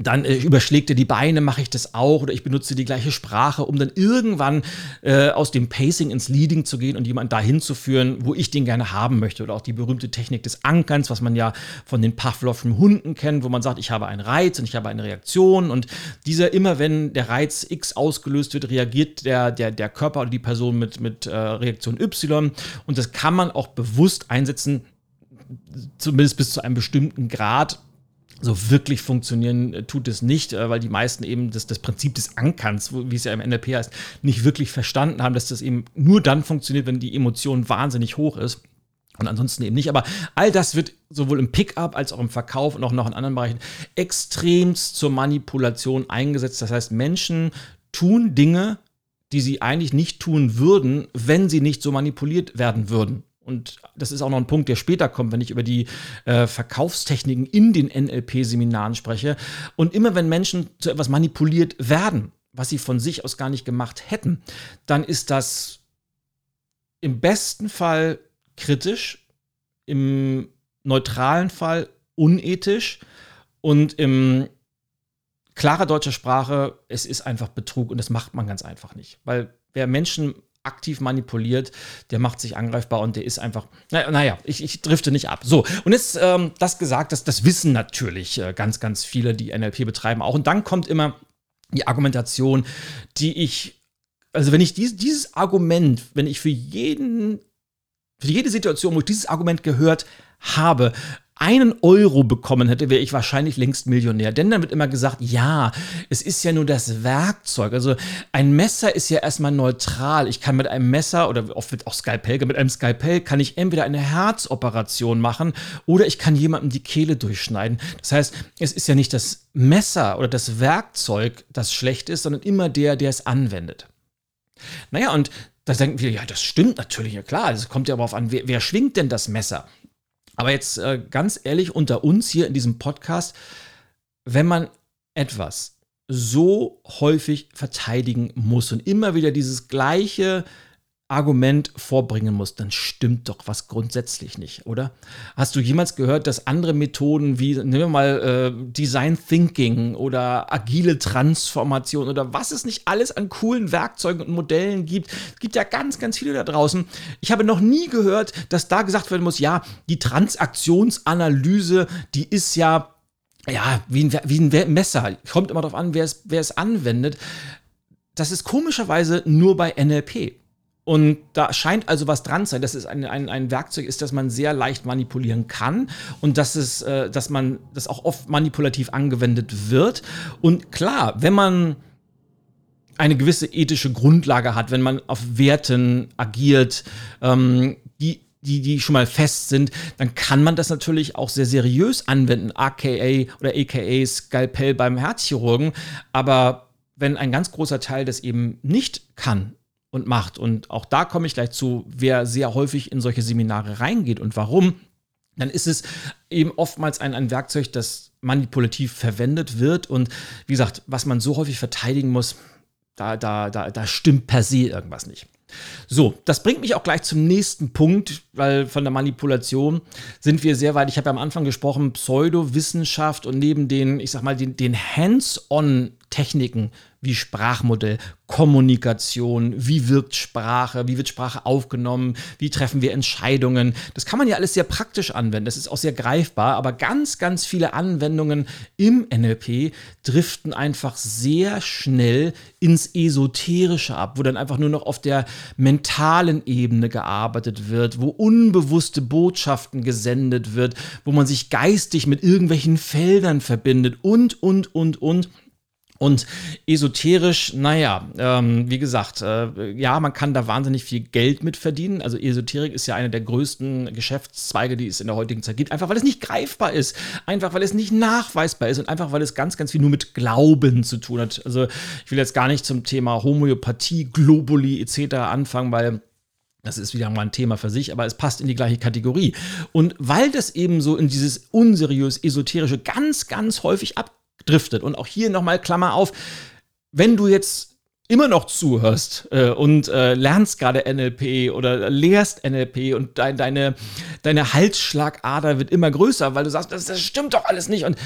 dann äh, überschlägt er die Beine, mache ich das auch oder ich benutze die gleiche Sprache, um dann irgendwann äh, aus dem Pacing ins Leading zu gehen und jemanden dahin zu führen, wo ich den gerne haben möchte. Oder auch die berühmte Technik des Ankerns, was man ja von den Pavlovschen Hunden kennt, wo man sagt, ich habe einen Reiz und ich habe eine Reaktion und dieser immer, wenn der Reiz X ausgelöst wird, reagiert der, der, der Körper oder die Person mit, mit äh, Reaktion Y und das kann man auch bewusst einsetzen, zumindest bis zu einem bestimmten Grad. So wirklich funktionieren äh, tut es nicht, äh, weil die meisten eben das, das Prinzip des Ankerns, wie es ja im NLP heißt, nicht wirklich verstanden haben, dass das eben nur dann funktioniert, wenn die Emotion wahnsinnig hoch ist. Und ansonsten eben nicht. Aber all das wird sowohl im Pickup als auch im Verkauf und auch noch in anderen Bereichen extremst zur Manipulation eingesetzt. Das heißt, Menschen tun Dinge, die sie eigentlich nicht tun würden, wenn sie nicht so manipuliert werden würden. Und das ist auch noch ein Punkt, der später kommt, wenn ich über die äh, Verkaufstechniken in den NLP-Seminaren spreche. Und immer wenn Menschen zu etwas manipuliert werden, was sie von sich aus gar nicht gemacht hätten, dann ist das im besten Fall kritisch, im neutralen Fall unethisch und im klarer deutscher Sprache, es ist einfach Betrug und das macht man ganz einfach nicht. Weil wer Menschen aktiv manipuliert, der macht sich angreifbar und der ist einfach, naja, ich, ich drifte nicht ab. So, und jetzt ähm, das gesagt, das, das wissen natürlich äh, ganz, ganz viele, die NLP betreiben auch. Und dann kommt immer die Argumentation, die ich also wenn ich dies, dieses Argument, wenn ich für jeden, für jede Situation, wo ich dieses Argument gehört habe, einen Euro bekommen hätte, wäre ich wahrscheinlich längst Millionär. Denn dann wird immer gesagt, ja, es ist ja nur das Werkzeug. Also ein Messer ist ja erstmal neutral. Ich kann mit einem Messer oder oft wird auch Skalpell, mit einem Skalpell kann ich entweder eine Herzoperation machen oder ich kann jemandem die Kehle durchschneiden. Das heißt, es ist ja nicht das Messer oder das Werkzeug, das schlecht ist, sondern immer der, der es anwendet. Naja, und da denken wir, ja, das stimmt natürlich, ja klar. Es kommt ja darauf an, wer, wer schwingt denn das Messer? Aber jetzt äh, ganz ehrlich unter uns hier in diesem Podcast, wenn man etwas so häufig verteidigen muss und immer wieder dieses gleiche Argument vorbringen muss, dann stimmt doch was grundsätzlich nicht, oder? Hast du jemals gehört, dass andere Methoden wie, nehmen wir mal äh, Design Thinking oder agile Transformation oder was es nicht alles an coolen Werkzeugen und Modellen gibt? Es gibt ja ganz, ganz viele da draußen. Ich habe noch nie gehört, dass da gesagt werden muss, ja, die Transaktionsanalyse, die ist ja ja, wie ein, wie ein Messer. Kommt immer darauf an, wer es, wer es anwendet. Das ist komischerweise nur bei NLP. Und da scheint also was dran zu sein, dass es ein, ein, ein Werkzeug ist, das man sehr leicht manipulieren kann und dass, es, äh, dass man das auch oft manipulativ angewendet wird. Und klar, wenn man eine gewisse ethische Grundlage hat, wenn man auf Werten agiert, ähm, die die, die schon mal fest sind, dann kann man das natürlich auch sehr seriös anwenden, aka oder aka Skalpell beim Herzchirurgen. Aber wenn ein ganz großer Teil das eben nicht kann, und macht. Und auch da komme ich gleich zu, wer sehr häufig in solche Seminare reingeht und warum. Dann ist es eben oftmals ein, ein Werkzeug, das manipulativ verwendet wird. Und wie gesagt, was man so häufig verteidigen muss, da, da, da, da stimmt per se irgendwas nicht. So, das bringt mich auch gleich zum nächsten Punkt, weil von der Manipulation sind wir sehr weit. Ich habe ja am Anfang gesprochen, Pseudowissenschaft und neben den, ich sag mal, den, den Hands-on-Techniken wie Sprachmodell, Kommunikation, wie wirkt Sprache, wie wird Sprache aufgenommen, wie treffen wir Entscheidungen. Das kann man ja alles sehr praktisch anwenden, das ist auch sehr greifbar, aber ganz, ganz viele Anwendungen im NLP driften einfach sehr schnell ins Esoterische ab, wo dann einfach nur noch auf der mentalen Ebene gearbeitet wird, wo unbewusste Botschaften gesendet wird, wo man sich geistig mit irgendwelchen Feldern verbindet und, und, und, und. Und esoterisch, naja, ähm, wie gesagt, äh, ja, man kann da wahnsinnig viel Geld mit verdienen. Also Esoterik ist ja eine der größten Geschäftszweige, die es in der heutigen Zeit gibt. Einfach weil es nicht greifbar ist, einfach weil es nicht nachweisbar ist und einfach weil es ganz, ganz viel nur mit Glauben zu tun hat. Also ich will jetzt gar nicht zum Thema Homöopathie, Globuli etc. anfangen, weil das ist wieder mal ein Thema für sich, aber es passt in die gleiche Kategorie. Und weil das eben so in dieses unseriös esoterische ganz, ganz häufig ab driftet. Und auch hier nochmal Klammer auf, wenn du jetzt immer noch zuhörst äh, und äh, lernst gerade NLP oder lehrst NLP und dein, deine, deine Halsschlagader wird immer größer, weil du sagst, das, das stimmt doch alles nicht. Und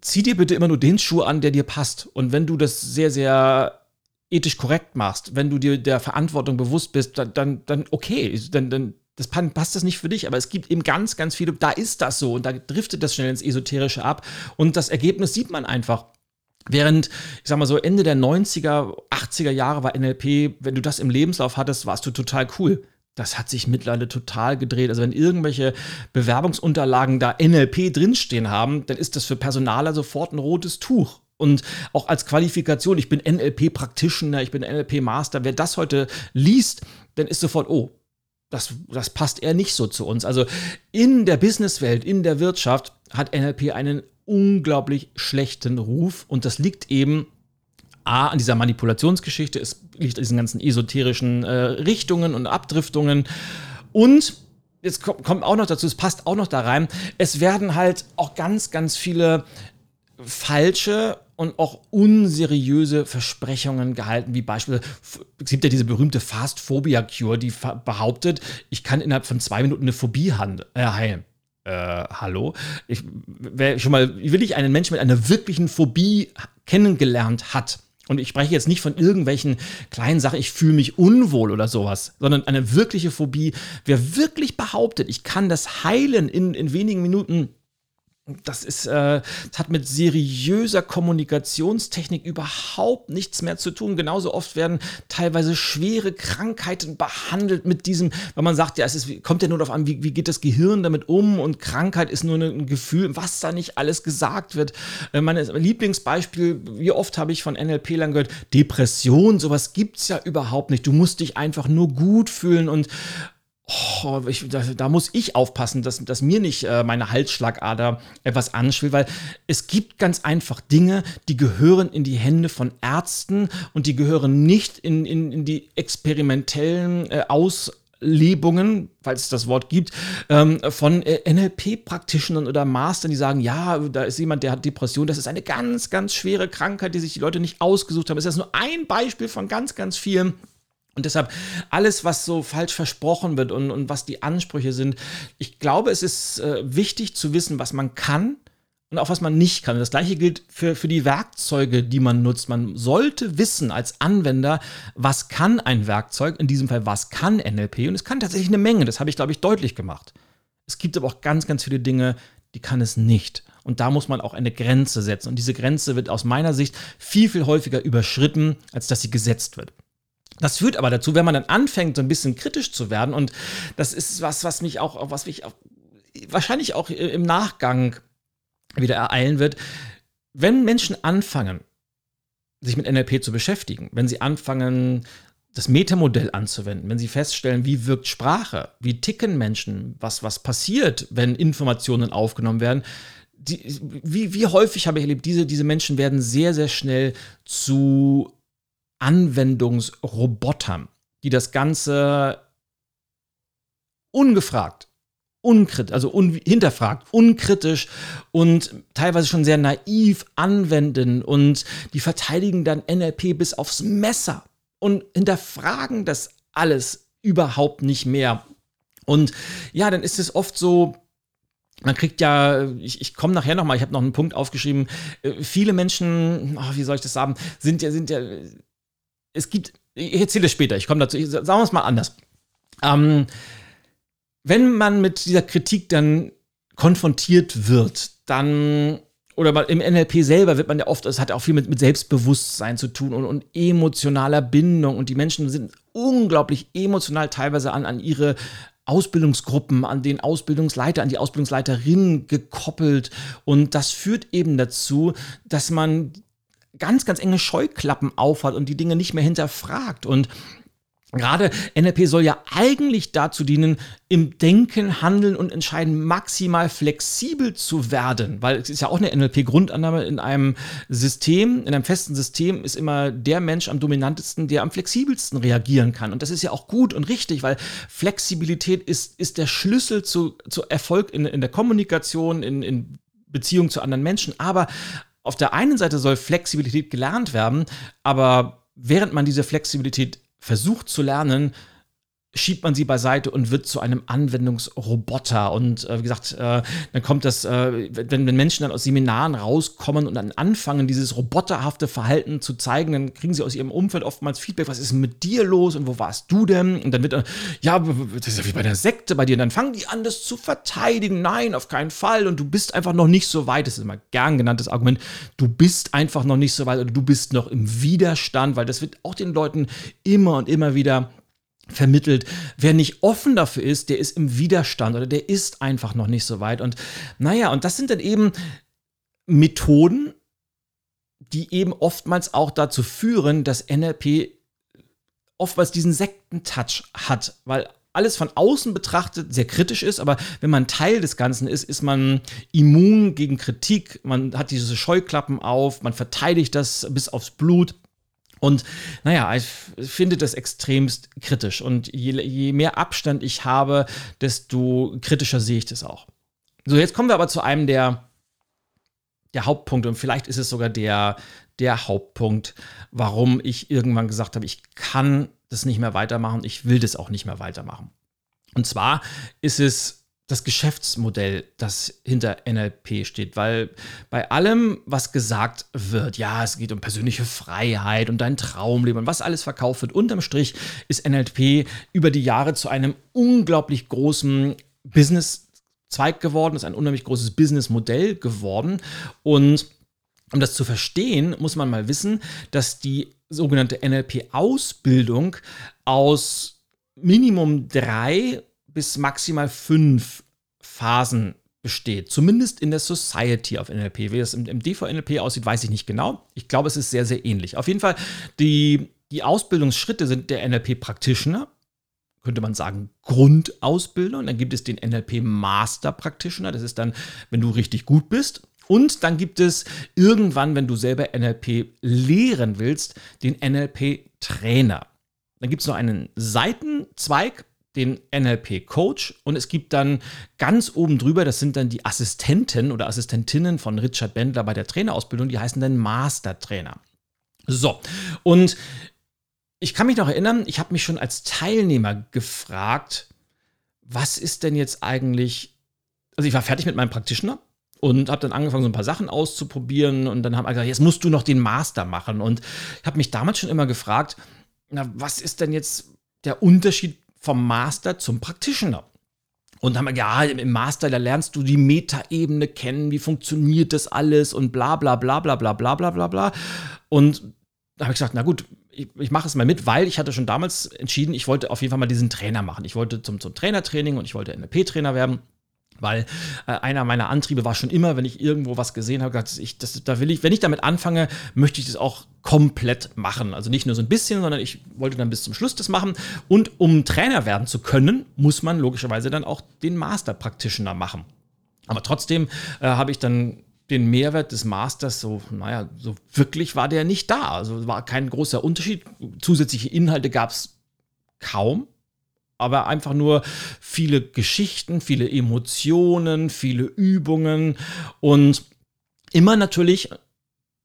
zieh dir bitte immer nur den Schuh an, der dir passt. Und wenn du das sehr, sehr ethisch korrekt machst, wenn du dir der Verantwortung bewusst bist, dann, dann, dann okay, dann, dann das passt das nicht für dich, aber es gibt eben ganz, ganz viele, da ist das so und da driftet das schnell ins Esoterische ab und das Ergebnis sieht man einfach. Während, ich sag mal so, Ende der 90er, 80er Jahre war NLP, wenn du das im Lebenslauf hattest, warst du total cool. Das hat sich mittlerweile total gedreht. Also wenn irgendwelche Bewerbungsunterlagen da NLP drinstehen haben, dann ist das für Personaler sofort ein rotes Tuch. Und auch als Qualifikation, ich bin NLP-Practitioner, ich bin NLP-Master, wer das heute liest, dann ist sofort, oh, das, das passt eher nicht so zu uns. Also in der Businesswelt, in der Wirtschaft hat NLP einen unglaublich schlechten Ruf und das liegt eben A, an dieser Manipulationsgeschichte, es liegt an diesen ganzen esoterischen äh, Richtungen und Abdriftungen. Und jetzt kommt, kommt auch noch dazu, es passt auch noch da rein, es werden halt auch ganz, ganz viele falsche und auch unseriöse Versprechungen gehalten, wie beispielsweise, es gibt ja diese berühmte Fast-Phobia-Cure, die behauptet, ich kann innerhalb von zwei Minuten eine Phobie äh, heilen. Äh, hallo? Ich, wer schon mal, will ich einen Menschen mit einer wirklichen Phobie kennengelernt hat, und ich spreche jetzt nicht von irgendwelchen kleinen Sachen, ich fühle mich unwohl oder sowas, sondern eine wirkliche Phobie. Wer wirklich behauptet, ich kann das heilen in, in wenigen Minuten, das ist, äh, das hat mit seriöser Kommunikationstechnik überhaupt nichts mehr zu tun. Genauso oft werden teilweise schwere Krankheiten behandelt mit diesem, weil man sagt, ja, es ist, kommt ja nur darauf an, wie, wie geht das Gehirn damit um und Krankheit ist nur ein Gefühl, was da nicht alles gesagt wird. Äh, mein Lieblingsbeispiel, wie oft habe ich von NLP-Lern gehört, Depression, sowas gibt es ja überhaupt nicht. Du musst dich einfach nur gut fühlen und Oh, ich, da, da, muss ich aufpassen, dass, dass mir nicht äh, meine Halsschlagader etwas anschwillt, weil es gibt ganz einfach Dinge, die gehören in die Hände von Ärzten und die gehören nicht in, in, in die experimentellen äh, Auslebungen, falls es das Wort gibt, ähm, von äh, NLP-Praktischern oder Mastern, die sagen, ja, da ist jemand, der hat Depression, das ist eine ganz, ganz schwere Krankheit, die sich die Leute nicht ausgesucht haben. Das ist nur ein Beispiel von ganz, ganz vielen. Und deshalb alles, was so falsch versprochen wird und, und was die Ansprüche sind, ich glaube, es ist äh, wichtig zu wissen, was man kann und auch was man nicht kann. Das gleiche gilt für, für die Werkzeuge, die man nutzt. Man sollte wissen als Anwender, was kann ein Werkzeug, in diesem Fall, was kann NLP. Und es kann tatsächlich eine Menge, das habe ich, glaube ich, deutlich gemacht. Es gibt aber auch ganz, ganz viele Dinge, die kann es nicht. Und da muss man auch eine Grenze setzen. Und diese Grenze wird aus meiner Sicht viel, viel häufiger überschritten, als dass sie gesetzt wird. Das führt aber dazu, wenn man dann anfängt, so ein bisschen kritisch zu werden, und das ist was, was mich auch, was mich auch, wahrscheinlich auch im Nachgang wieder ereilen wird, wenn Menschen anfangen, sich mit NLP zu beschäftigen, wenn sie anfangen, das Metamodell anzuwenden, wenn sie feststellen, wie wirkt Sprache, wie ticken Menschen, was, was passiert, wenn Informationen aufgenommen werden, die, wie, wie häufig habe ich erlebt, diese, diese Menschen werden sehr, sehr schnell zu Anwendungsrobotern, die das Ganze ungefragt, unkritisch, also un hinterfragt, unkritisch und teilweise schon sehr naiv anwenden und die verteidigen dann NLP bis aufs Messer und hinterfragen das alles überhaupt nicht mehr. Und ja, dann ist es oft so, man kriegt ja, ich, ich komme nachher nochmal, ich habe noch einen Punkt aufgeschrieben, äh, viele Menschen, oh, wie soll ich das sagen, sind ja, sind ja es gibt, ich erzähle es später, ich komme dazu, sagen wir es mal anders. Ähm, wenn man mit dieser Kritik dann konfrontiert wird, dann oder im NLP selber wird man ja oft, es hat auch viel mit, mit Selbstbewusstsein zu tun und, und, emotionaler Bindung. Und die Menschen sind unglaublich emotional teilweise an, an ihre Ausbildungsgruppen, an den Ausbildungsleiter, an die Ausbildungsleiterin gekoppelt. Und das führt eben dazu, dass man ganz, ganz enge Scheuklappen aufhat und die Dinge nicht mehr hinterfragt. Und Gerade NLP soll ja eigentlich dazu dienen, im Denken, Handeln und Entscheiden maximal flexibel zu werden, weil es ist ja auch eine NLP-Grundannahme in einem System, in einem festen System ist immer der Mensch am dominantesten, der am flexibelsten reagieren kann. Und das ist ja auch gut und richtig, weil Flexibilität ist, ist der Schlüssel zu, zu Erfolg in, in der Kommunikation, in, in Beziehung zu anderen Menschen, aber auf der einen Seite soll Flexibilität gelernt werden, aber während man diese Flexibilität versucht zu lernen, schiebt man sie beiseite und wird zu einem Anwendungsroboter. Und äh, wie gesagt, äh, dann kommt das, äh, wenn, wenn Menschen dann aus Seminaren rauskommen und dann anfangen, dieses roboterhafte Verhalten zu zeigen, dann kriegen sie aus ihrem Umfeld oftmals Feedback, was ist mit dir los und wo warst du denn? Und dann wird, ja, das ist ja wie bei der Sekte bei dir. Und dann fangen die an, das zu verteidigen. Nein, auf keinen Fall. Und du bist einfach noch nicht so weit. Das ist immer gern genanntes Argument. Du bist einfach noch nicht so weit oder du bist noch im Widerstand, weil das wird auch den Leuten immer und immer wieder vermittelt. Wer nicht offen dafür ist, der ist im Widerstand oder der ist einfach noch nicht so weit. Und naja, und das sind dann eben Methoden, die eben oftmals auch dazu führen, dass NLP oftmals diesen Sektentouch hat, weil alles von außen betrachtet sehr kritisch ist, aber wenn man Teil des Ganzen ist, ist man immun gegen Kritik, man hat diese Scheuklappen auf, man verteidigt das bis aufs Blut. Und naja, ich finde das extremst kritisch. Und je, je mehr Abstand ich habe, desto kritischer sehe ich das auch. So, jetzt kommen wir aber zu einem der, der Hauptpunkte. Und vielleicht ist es sogar der, der Hauptpunkt, warum ich irgendwann gesagt habe, ich kann das nicht mehr weitermachen, ich will das auch nicht mehr weitermachen. Und zwar ist es das Geschäftsmodell, das hinter NLP steht, weil bei allem, was gesagt wird, ja, es geht um persönliche Freiheit und dein Traumleben und was alles verkauft wird, unterm Strich ist NLP über die Jahre zu einem unglaublich großen Business Zweig geworden, ist ein unheimlich großes Businessmodell geworden. Und um das zu verstehen, muss man mal wissen, dass die sogenannte NLP-Ausbildung aus Minimum drei bis maximal fünf Phasen besteht. Zumindest in der Society of NLP. Wie das im, im DVNLP aussieht, weiß ich nicht genau. Ich glaube, es ist sehr, sehr ähnlich. Auf jeden Fall, die, die Ausbildungsschritte sind der NLP-Practitioner, könnte man sagen, Grundausbildung. Dann gibt es den NLP Master Practitioner. Das ist dann, wenn du richtig gut bist. Und dann gibt es irgendwann, wenn du selber NLP lehren willst, den NLP Trainer. Dann gibt es noch einen Seitenzweig, den NLP Coach und es gibt dann ganz oben drüber, das sind dann die Assistenten oder Assistentinnen von Richard Bendler bei der Trainerausbildung, die heißen dann Master Trainer. So, und ich kann mich noch erinnern, ich habe mich schon als Teilnehmer gefragt, was ist denn jetzt eigentlich, also ich war fertig mit meinem Practitioner und habe dann angefangen, so ein paar Sachen auszuprobieren und dann haben alle gesagt, jetzt musst du noch den Master machen und ich habe mich damals schon immer gefragt, na, was ist denn jetzt der Unterschied vom Master zum Practitioner? Und haben wir, ja, im Master, da lernst du die Metaebene kennen, wie funktioniert das alles und bla bla bla bla bla bla bla bla bla. Und da habe ich gesagt, na gut, ich, ich mache es mal mit, weil ich hatte schon damals entschieden, ich wollte auf jeden Fall mal diesen Trainer machen. Ich wollte zum, zum Trainertraining und ich wollte NLP-Trainer werden. Weil äh, einer meiner Antriebe war schon immer, wenn ich irgendwo was gesehen habe, gesagt, ich, das, da will ich, wenn ich damit anfange, möchte ich das auch komplett machen. Also nicht nur so ein bisschen, sondern ich wollte dann bis zum Schluss das machen. Und um Trainer werden zu können, muss man logischerweise dann auch den Master Practitioner machen. Aber trotzdem äh, habe ich dann den Mehrwert des Masters so, naja, so wirklich war der nicht da. Also war kein großer Unterschied. Zusätzliche Inhalte gab es kaum aber einfach nur viele Geschichten, viele Emotionen, viele Übungen und immer natürlich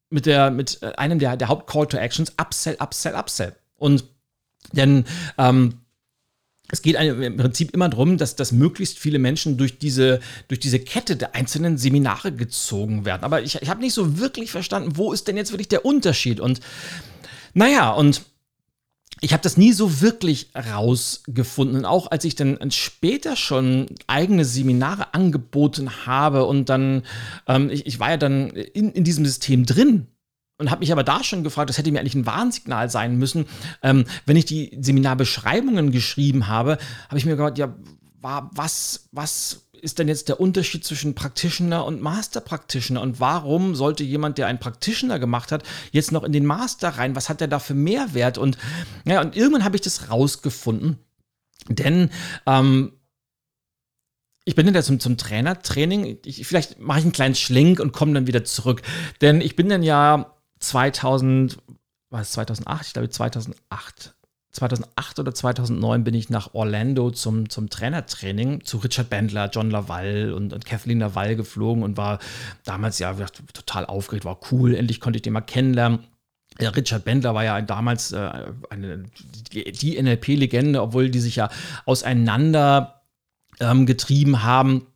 mit, der, mit einem der, der Haupt-Call to Actions, Upsell, Upsell, Upsell. Und denn ähm, es geht im Prinzip immer darum, dass, dass möglichst viele Menschen durch diese, durch diese Kette der einzelnen Seminare gezogen werden. Aber ich, ich habe nicht so wirklich verstanden, wo ist denn jetzt wirklich der Unterschied? Und naja, und ich habe das nie so wirklich rausgefunden. Und auch als ich dann später schon eigene Seminare angeboten habe und dann, ähm, ich, ich, war ja dann in, in diesem System drin und habe mich aber da schon gefragt, das hätte mir eigentlich ein Warnsignal sein müssen. Ähm, wenn ich die Seminarbeschreibungen geschrieben habe, habe ich mir gedacht, ja, war, was, was ist denn jetzt der Unterschied zwischen Practitioner und Master Practitioner? Und warum sollte jemand, der einen Practitioner gemacht hat, jetzt noch in den Master rein? Was hat der da für Mehrwert? Und ja, und irgendwann habe ich das rausgefunden. Denn ähm, ich bin dann zum, zum Trainertraining. Ich, vielleicht mache ich einen kleinen Schlenk und komme dann wieder zurück. Denn ich bin dann ja 2000, was 2008? Ich glaube 2008 2008 oder 2009 bin ich nach Orlando zum, zum Trainertraining zu Richard Bendler, John Laval und, und Kathleen Laval geflogen und war damals ja total aufgeregt, war cool, endlich konnte ich den mal kennenlernen. Richard Bendler war ja damals äh, eine, die, die NLP-Legende, obwohl die sich ja auseinander ähm, getrieben haben.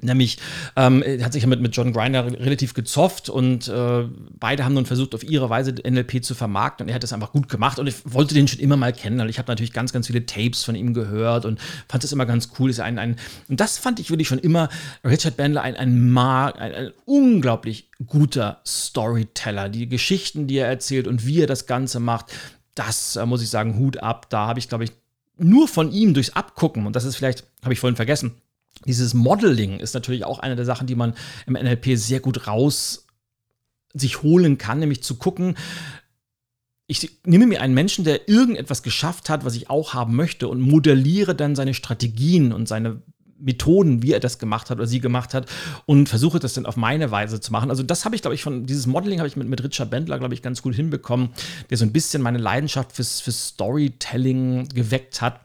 Nämlich ähm, hat sich ja mit, John Grinder relativ gezofft und äh, beide haben nun versucht, auf ihre Weise NLP zu vermarkten und er hat das einfach gut gemacht und ich wollte den schon immer mal kennen. Also ich habe natürlich ganz, ganz viele Tapes von ihm gehört und fand das immer ganz cool. Ist ein, ein, und das fand ich wirklich schon immer Richard Bandler ein, ein, ein, ein unglaublich guter Storyteller. Die Geschichten, die er erzählt und wie er das Ganze macht, das äh, muss ich sagen, Hut ab. Da habe ich, glaube ich, nur von ihm durchs Abgucken, und das ist vielleicht, habe ich vorhin vergessen, dieses Modeling ist natürlich auch eine der Sachen, die man im NLP sehr gut raus sich holen kann, nämlich zu gucken, ich nehme mir einen Menschen, der irgendetwas geschafft hat, was ich auch haben möchte, und modelliere dann seine Strategien und seine Methoden, wie er das gemacht hat oder sie gemacht hat und versuche das dann auf meine Weise zu machen. Also das habe ich, glaube ich, von dieses Modeling habe ich mit, mit Richard Bendler, glaube ich, ganz gut hinbekommen, der so ein bisschen meine Leidenschaft fürs Storytelling geweckt hat.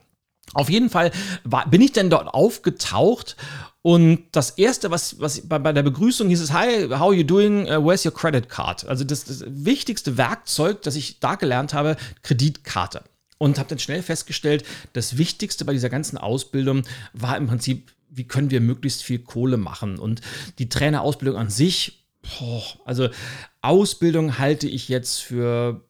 Auf jeden Fall war, bin ich denn dort aufgetaucht und das erste, was, was bei, bei der Begrüßung hieß es, Hi, how you doing? Uh, where's your credit card? Also das, das wichtigste Werkzeug, das ich da gelernt habe, Kreditkarte. Und habe dann schnell festgestellt, das Wichtigste bei dieser ganzen Ausbildung war im Prinzip, wie können wir möglichst viel Kohle machen? Und die Trainerausbildung an sich, boah, also Ausbildung halte ich jetzt für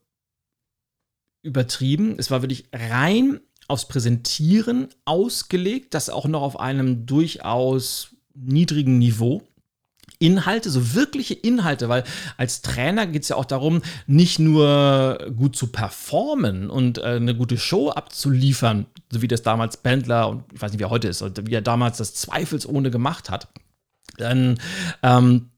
übertrieben. Es war wirklich rein aufs Präsentieren ausgelegt, das auch noch auf einem durchaus niedrigen Niveau. Inhalte, so wirkliche Inhalte, weil als Trainer geht es ja auch darum, nicht nur gut zu performen und äh, eine gute Show abzuliefern, so wie das damals Bandler und ich weiß nicht, wie er heute ist, wie er damals das zweifelsohne gemacht hat. Dann ähm,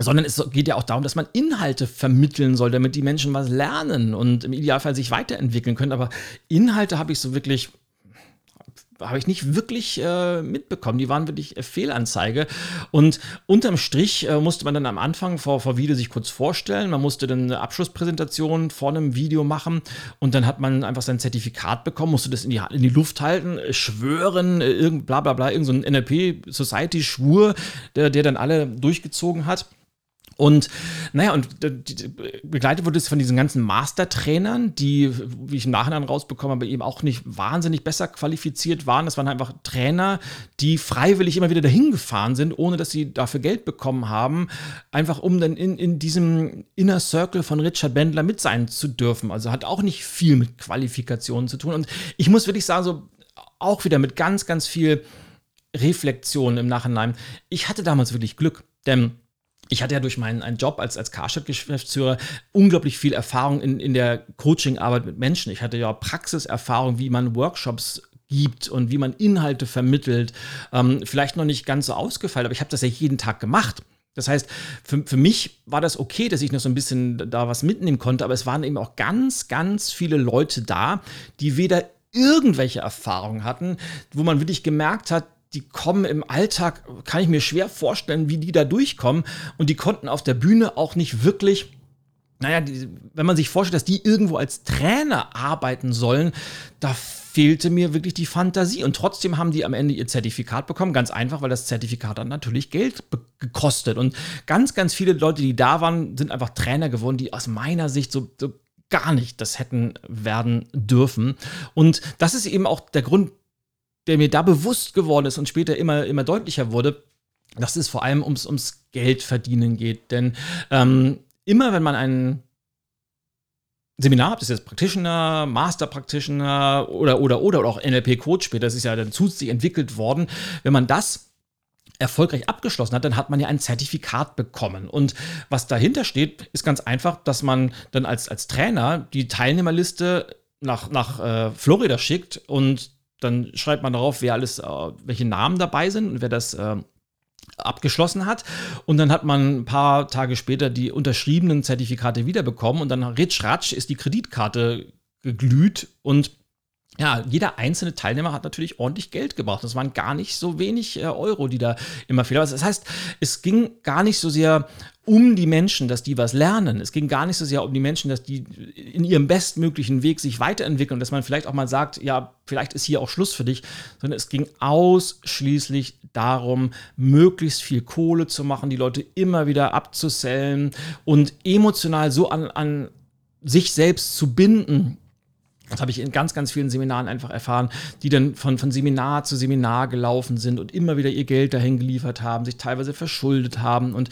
sondern es geht ja auch darum, dass man Inhalte vermitteln soll, damit die Menschen was lernen und im Idealfall sich weiterentwickeln können. Aber Inhalte habe ich so wirklich habe ich nicht wirklich äh, mitbekommen. Die waren wirklich äh, Fehlanzeige. Und unterm Strich äh, musste man dann am Anfang vor, vor Video sich kurz vorstellen. Man musste dann eine Abschlusspräsentation vor einem Video machen und dann hat man einfach sein Zertifikat bekommen, musste das in die, in die Luft halten, äh, schwören, äh, irgend, bla bla bla, irgendein so NLP Society Schwur, der, der dann alle durchgezogen hat. Und naja, und begleitet wurde es von diesen ganzen Mastertrainern, die, wie ich im Nachhinein rausbekommen habe, eben auch nicht wahnsinnig besser qualifiziert waren. Das waren einfach Trainer, die freiwillig immer wieder dahin gefahren sind, ohne dass sie dafür Geld bekommen haben, einfach um dann in, in diesem Inner Circle von Richard Bendler mit sein zu dürfen. Also hat auch nicht viel mit Qualifikationen zu tun. Und ich muss wirklich sagen, so auch wieder mit ganz, ganz viel Reflexion im Nachhinein. Ich hatte damals wirklich Glück, denn ich hatte ja durch meinen einen Job als, als Karstadt-Geschäftsführer unglaublich viel Erfahrung in, in der Coaching-Arbeit mit Menschen. Ich hatte ja Praxiserfahrung, wie man Workshops gibt und wie man Inhalte vermittelt. Ähm, vielleicht noch nicht ganz so ausgefeilt, aber ich habe das ja jeden Tag gemacht. Das heißt, für, für mich war das okay, dass ich noch so ein bisschen da was mitnehmen konnte, aber es waren eben auch ganz, ganz viele Leute da, die weder irgendwelche Erfahrungen hatten, wo man wirklich gemerkt hat, die kommen im Alltag, kann ich mir schwer vorstellen, wie die da durchkommen. Und die konnten auf der Bühne auch nicht wirklich naja, die, wenn man sich vorstellt, dass die irgendwo als Trainer arbeiten sollen, da fehlte mir wirklich die Fantasie. Und trotzdem haben die am Ende ihr Zertifikat bekommen. Ganz einfach, weil das Zertifikat dann natürlich Geld gekostet. Und ganz, ganz viele Leute, die da waren, sind einfach Trainer geworden, die aus meiner Sicht so, so gar nicht das hätten werden dürfen. Und das ist eben auch der Grund, der mir da bewusst geworden ist und später immer, immer deutlicher wurde, dass es vor allem ums, ums Geldverdienen geht. Denn ähm, immer wenn man ein Seminar habt, das ist jetzt Practitioner, Master Practitioner oder, oder, oder, oder auch NLP-Coach später, das ist ja dann zusätzlich entwickelt worden, wenn man das erfolgreich abgeschlossen hat, dann hat man ja ein Zertifikat bekommen. Und was dahinter steht, ist ganz einfach, dass man dann als, als Trainer die Teilnehmerliste nach, nach äh, Florida schickt und dann schreibt man darauf, wer alles, äh, welche Namen dabei sind und wer das äh, abgeschlossen hat. Und dann hat man ein paar Tage später die unterschriebenen Zertifikate wiederbekommen und dann ritsch ratsch ist die Kreditkarte geglüht und ja, jeder einzelne Teilnehmer hat natürlich ordentlich Geld gebracht. Das waren gar nicht so wenig äh, Euro, die da immer fehlen. Das heißt, es ging gar nicht so sehr um die Menschen, dass die was lernen. Es ging gar nicht so sehr um die Menschen, dass die in ihrem bestmöglichen Weg sich weiterentwickeln, dass man vielleicht auch mal sagt, ja, vielleicht ist hier auch Schluss für dich, sondern es ging ausschließlich darum, möglichst viel Kohle zu machen, die Leute immer wieder abzusellen und emotional so an, an sich selbst zu binden, das habe ich in ganz, ganz vielen Seminaren einfach erfahren, die dann von, von Seminar zu Seminar gelaufen sind und immer wieder ihr Geld dahin geliefert haben, sich teilweise verschuldet haben und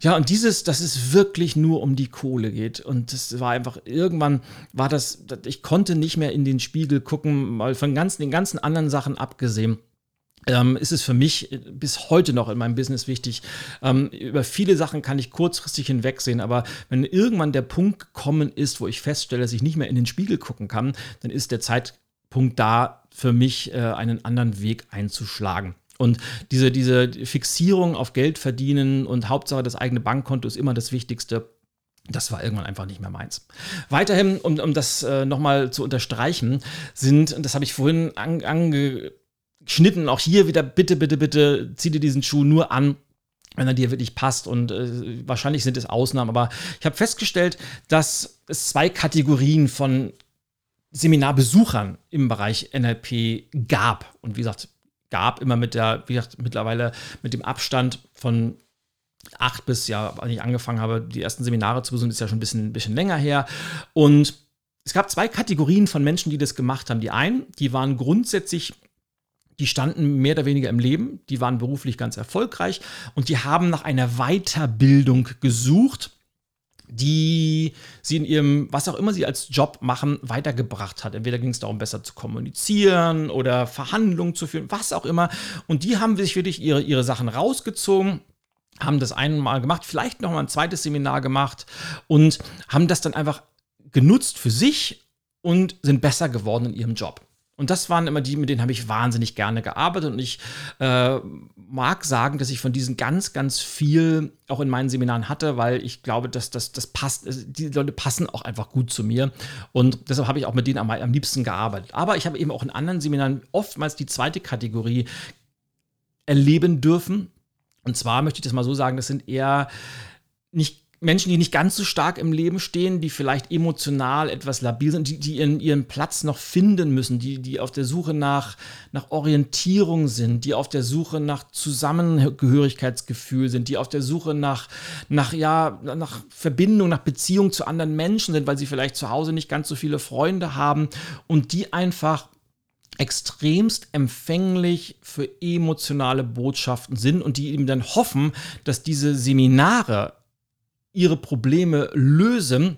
ja, und dieses, dass es wirklich nur um die Kohle geht. Und das war einfach, irgendwann war das, ich konnte nicht mehr in den Spiegel gucken, mal von ganzen, den ganzen anderen Sachen abgesehen ähm, ist es für mich äh, bis heute noch in meinem Business wichtig. Ähm, über viele Sachen kann ich kurzfristig hinwegsehen, aber wenn irgendwann der Punkt gekommen ist, wo ich feststelle, dass ich nicht mehr in den Spiegel gucken kann, dann ist der Zeitpunkt da für mich, äh, einen anderen Weg einzuschlagen. Und diese, diese Fixierung auf Geld verdienen und Hauptsache das eigene Bankkonto ist immer das Wichtigste. Das war irgendwann einfach nicht mehr meins. Weiterhin, um, um das äh, nochmal zu unterstreichen, sind, und das habe ich vorhin ange, ange geschnitten. Auch hier wieder, bitte, bitte, bitte, zieh dir diesen Schuh nur an, wenn er dir wirklich passt. Und äh, wahrscheinlich sind es Ausnahmen, aber ich habe festgestellt, dass es zwei Kategorien von Seminarbesuchern im Bereich NLP gab. Und wie gesagt, gab immer mit der, wie gesagt, mittlerweile mit dem Abstand von acht bis, ja, als ich angefangen habe, die ersten Seminare zu besuchen, ist ja schon ein bisschen, ein bisschen länger her. Und es gab zwei Kategorien von Menschen, die das gemacht haben. Die einen, die waren grundsätzlich die standen mehr oder weniger im Leben, die waren beruflich ganz erfolgreich und die haben nach einer Weiterbildung gesucht, die sie in ihrem, was auch immer sie als Job machen, weitergebracht hat. Entweder ging es darum, besser zu kommunizieren oder Verhandlungen zu führen, was auch immer. Und die haben sich wirklich ihre, ihre Sachen rausgezogen haben das einmal gemacht, vielleicht noch mal ein zweites Seminar gemacht und haben das dann einfach genutzt für sich und sind besser geworden in ihrem Job. Und das waren immer die, mit denen habe ich wahnsinnig gerne gearbeitet. Und ich äh, mag sagen, dass ich von diesen ganz, ganz viel auch in meinen Seminaren hatte, weil ich glaube, dass das, das passt, äh, die Leute passen auch einfach gut zu mir. Und deshalb habe ich auch mit denen am, am liebsten gearbeitet. Aber ich habe eben auch in anderen Seminaren oftmals die zweite Kategorie erleben dürfen. Und zwar möchte ich das mal so sagen, das sind eher nicht Menschen, die nicht ganz so stark im Leben stehen, die vielleicht emotional etwas labil sind, die, die ihren, ihren Platz noch finden müssen, die, die auf der Suche nach, nach Orientierung sind, die auf der Suche nach Zusammengehörigkeitsgefühl sind, die auf der Suche nach, nach, ja, nach Verbindung, nach Beziehung zu anderen Menschen sind, weil sie vielleicht zu Hause nicht ganz so viele Freunde haben und die einfach extremst empfänglich für emotionale Botschaften sind und die eben dann hoffen, dass diese Seminare ihre Probleme lösen,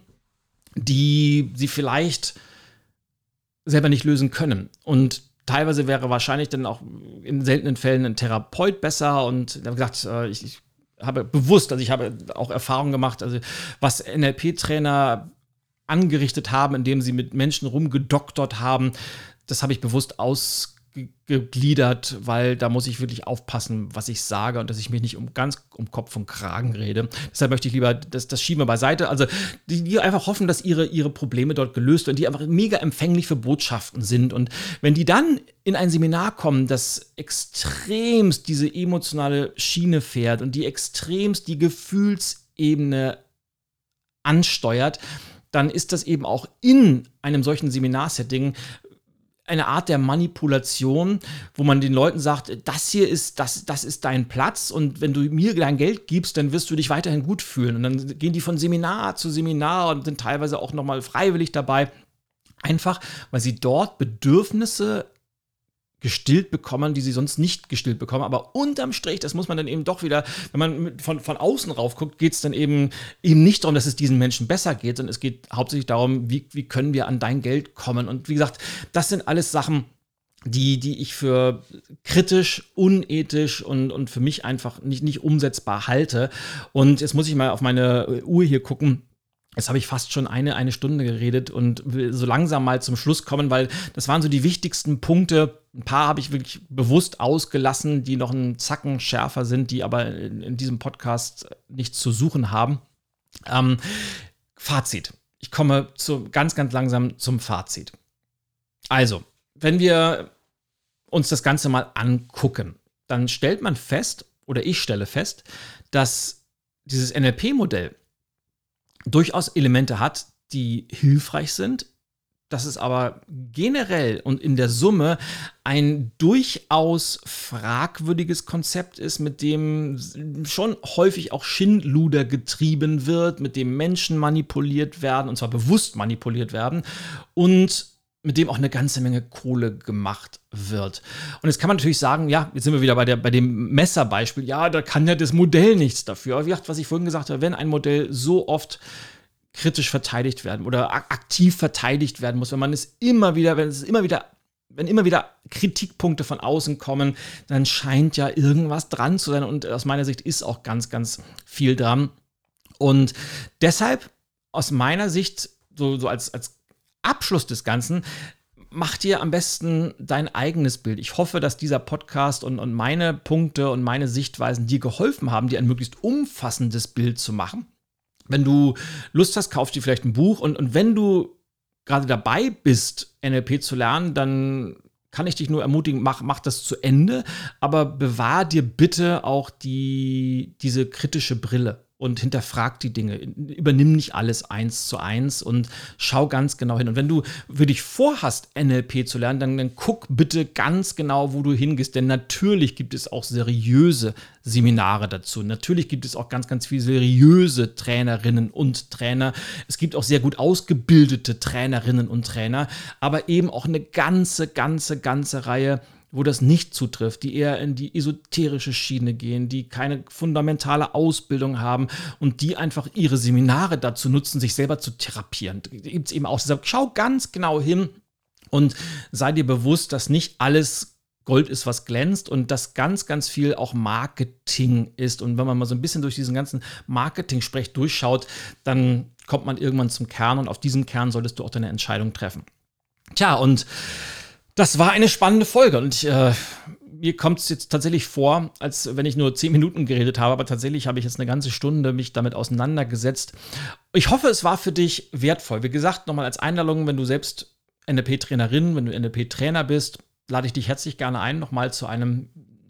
die sie vielleicht selber nicht lösen können. Und teilweise wäre wahrscheinlich dann auch in seltenen Fällen ein Therapeut besser. Und ich habe gesagt, äh, ich, ich habe bewusst, also ich habe auch Erfahrungen gemacht, also was NLP-Trainer angerichtet haben, indem sie mit Menschen rumgedoktert haben, das habe ich bewusst aus gegliedert, weil da muss ich wirklich aufpassen, was ich sage und dass ich mich nicht um ganz um Kopf und Kragen rede. Deshalb möchte ich lieber, das, das schieben wir beiseite. Also die, die einfach hoffen, dass ihre, ihre Probleme dort gelöst werden, die einfach mega empfänglich für Botschaften sind. Und wenn die dann in ein Seminar kommen, das extremst diese emotionale Schiene fährt und die extremst die Gefühlsebene ansteuert, dann ist das eben auch in einem solchen Seminarsetting eine Art der Manipulation, wo man den Leuten sagt, das hier ist, das, das ist dein Platz und wenn du mir dein Geld gibst, dann wirst du dich weiterhin gut fühlen. Und dann gehen die von Seminar zu Seminar und sind teilweise auch nochmal freiwillig dabei. Einfach, weil sie dort Bedürfnisse gestillt bekommen, die sie sonst nicht gestillt bekommen. Aber unterm Strich, das muss man dann eben doch wieder, wenn man von, von außen rauf guckt, geht es dann eben, eben nicht darum, dass es diesen Menschen besser geht, sondern es geht hauptsächlich darum, wie, wie können wir an dein Geld kommen. Und wie gesagt, das sind alles Sachen, die, die ich für kritisch, unethisch und, und für mich einfach nicht, nicht umsetzbar halte. Und jetzt muss ich mal auf meine Uhr hier gucken. Jetzt habe ich fast schon eine, eine Stunde geredet und will so langsam mal zum Schluss kommen, weil das waren so die wichtigsten Punkte. Ein paar habe ich wirklich bewusst ausgelassen, die noch einen Zacken schärfer sind, die aber in, in diesem Podcast nichts zu suchen haben. Ähm, Fazit. Ich komme zu, ganz, ganz langsam zum Fazit. Also, wenn wir uns das Ganze mal angucken, dann stellt man fest, oder ich stelle fest, dass dieses NLP-Modell durchaus Elemente hat, die hilfreich sind, dass es aber generell und in der Summe ein durchaus fragwürdiges Konzept ist, mit dem schon häufig auch Schindluder getrieben wird, mit dem Menschen manipuliert werden, und zwar bewusst manipuliert werden und mit dem auch eine ganze Menge Kohle gemacht wird. Und jetzt kann man natürlich sagen, ja, jetzt sind wir wieder bei, der, bei dem Messerbeispiel, ja, da kann ja das Modell nichts dafür. Aber wie gesagt, was ich vorhin gesagt habe, wenn ein Modell so oft kritisch verteidigt werden oder aktiv verteidigt werden muss, wenn man es immer wieder, wenn es immer wieder wenn immer wieder Kritikpunkte von außen kommen, dann scheint ja irgendwas dran zu sein. Und aus meiner Sicht ist auch ganz, ganz viel dran. Und deshalb, aus meiner Sicht, so, so als, als Abschluss des Ganzen, mach dir am besten dein eigenes Bild. Ich hoffe, dass dieser Podcast und, und meine Punkte und meine Sichtweisen dir geholfen haben, dir ein möglichst umfassendes Bild zu machen. Wenn du Lust hast, kauf dir vielleicht ein Buch und, und wenn du gerade dabei bist, NLP zu lernen, dann kann ich dich nur ermutigen, mach, mach das zu Ende, aber bewahr dir bitte auch die, diese kritische Brille und hinterfrag die Dinge. Übernimm nicht alles eins zu eins und schau ganz genau hin. Und wenn du für dich vorhast, NLP zu lernen, dann, dann guck bitte ganz genau, wo du hingehst. Denn natürlich gibt es auch seriöse Seminare dazu. Natürlich gibt es auch ganz, ganz viele seriöse Trainerinnen und Trainer. Es gibt auch sehr gut ausgebildete Trainerinnen und Trainer, aber eben auch eine ganze, ganze, ganze Reihe wo das nicht zutrifft, die eher in die esoterische Schiene gehen, die keine fundamentale Ausbildung haben und die einfach ihre Seminare dazu nutzen, sich selber zu therapieren. Gibt es eben auch. Deshalb schau ganz genau hin und sei dir bewusst, dass nicht alles Gold ist, was glänzt und dass ganz, ganz viel auch Marketing ist. Und wenn man mal so ein bisschen durch diesen ganzen Marketing-Sprech durchschaut, dann kommt man irgendwann zum Kern und auf diesem Kern solltest du auch deine Entscheidung treffen. Tja, und das war eine spannende Folge und äh, mir kommt es jetzt tatsächlich vor, als wenn ich nur zehn Minuten geredet habe, aber tatsächlich habe ich jetzt eine ganze Stunde mich damit auseinandergesetzt. Ich hoffe, es war für dich wertvoll. Wie gesagt, nochmal als Einladung, wenn du selbst NLP-Trainerin, wenn du NLP-Trainer bist, lade ich dich herzlich gerne ein, nochmal zu einem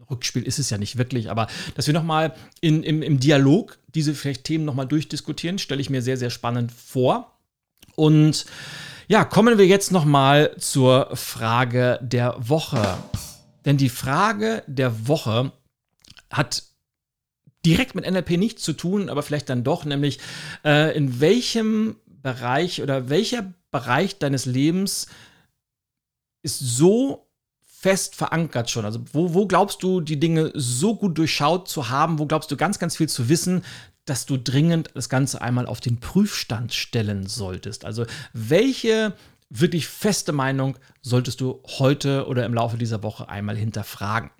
Rückspiel ist es ja nicht wirklich, aber dass wir nochmal im, im Dialog diese vielleicht Themen nochmal durchdiskutieren, stelle ich mir sehr, sehr spannend vor. Und ja, kommen wir jetzt nochmal zur Frage der Woche. Denn die Frage der Woche hat direkt mit NLP nichts zu tun, aber vielleicht dann doch, nämlich äh, in welchem Bereich oder welcher Bereich deines Lebens ist so fest verankert schon? Also wo, wo glaubst du, die Dinge so gut durchschaut zu haben? Wo glaubst du ganz, ganz viel zu wissen, dass du dringend das Ganze einmal auf den Prüfstand stellen solltest? Also welche wirklich feste Meinung solltest du heute oder im Laufe dieser Woche einmal hinterfragen?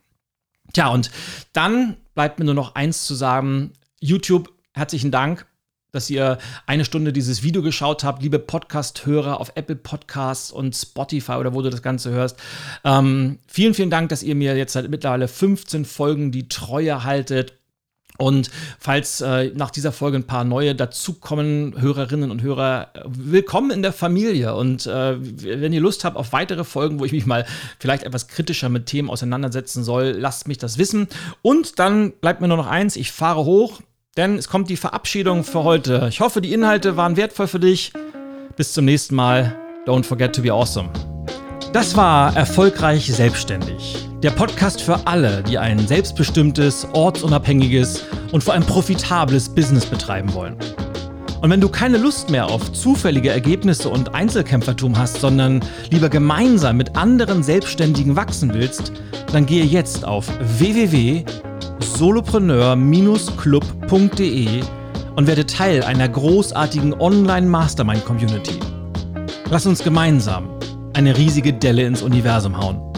Tja, und dann bleibt mir nur noch eins zu sagen. YouTube, herzlichen Dank dass ihr eine Stunde dieses Video geschaut habt, liebe Podcast-Hörer auf Apple Podcasts und Spotify oder wo du das Ganze hörst. Ähm, vielen, vielen Dank, dass ihr mir jetzt seit mittlerweile 15 Folgen die Treue haltet. Und falls äh, nach dieser Folge ein paar neue dazukommen, Hörerinnen und Hörer, willkommen in der Familie. Und äh, wenn ihr Lust habt auf weitere Folgen, wo ich mich mal vielleicht etwas kritischer mit Themen auseinandersetzen soll, lasst mich das wissen. Und dann bleibt mir nur noch eins, ich fahre hoch denn es kommt die Verabschiedung für heute. Ich hoffe, die Inhalte waren wertvoll für dich. Bis zum nächsten Mal. Don't forget to be awesome. Das war Erfolgreich Selbstständig. Der Podcast für alle, die ein selbstbestimmtes, ortsunabhängiges und vor allem profitables Business betreiben wollen. Und wenn du keine Lust mehr auf zufällige Ergebnisse und Einzelkämpfertum hast, sondern lieber gemeinsam mit anderen Selbstständigen wachsen willst, dann gehe jetzt auf www solopreneur-club.de und werde Teil einer großartigen Online-Mastermind-Community. Lass uns gemeinsam eine riesige Delle ins Universum hauen.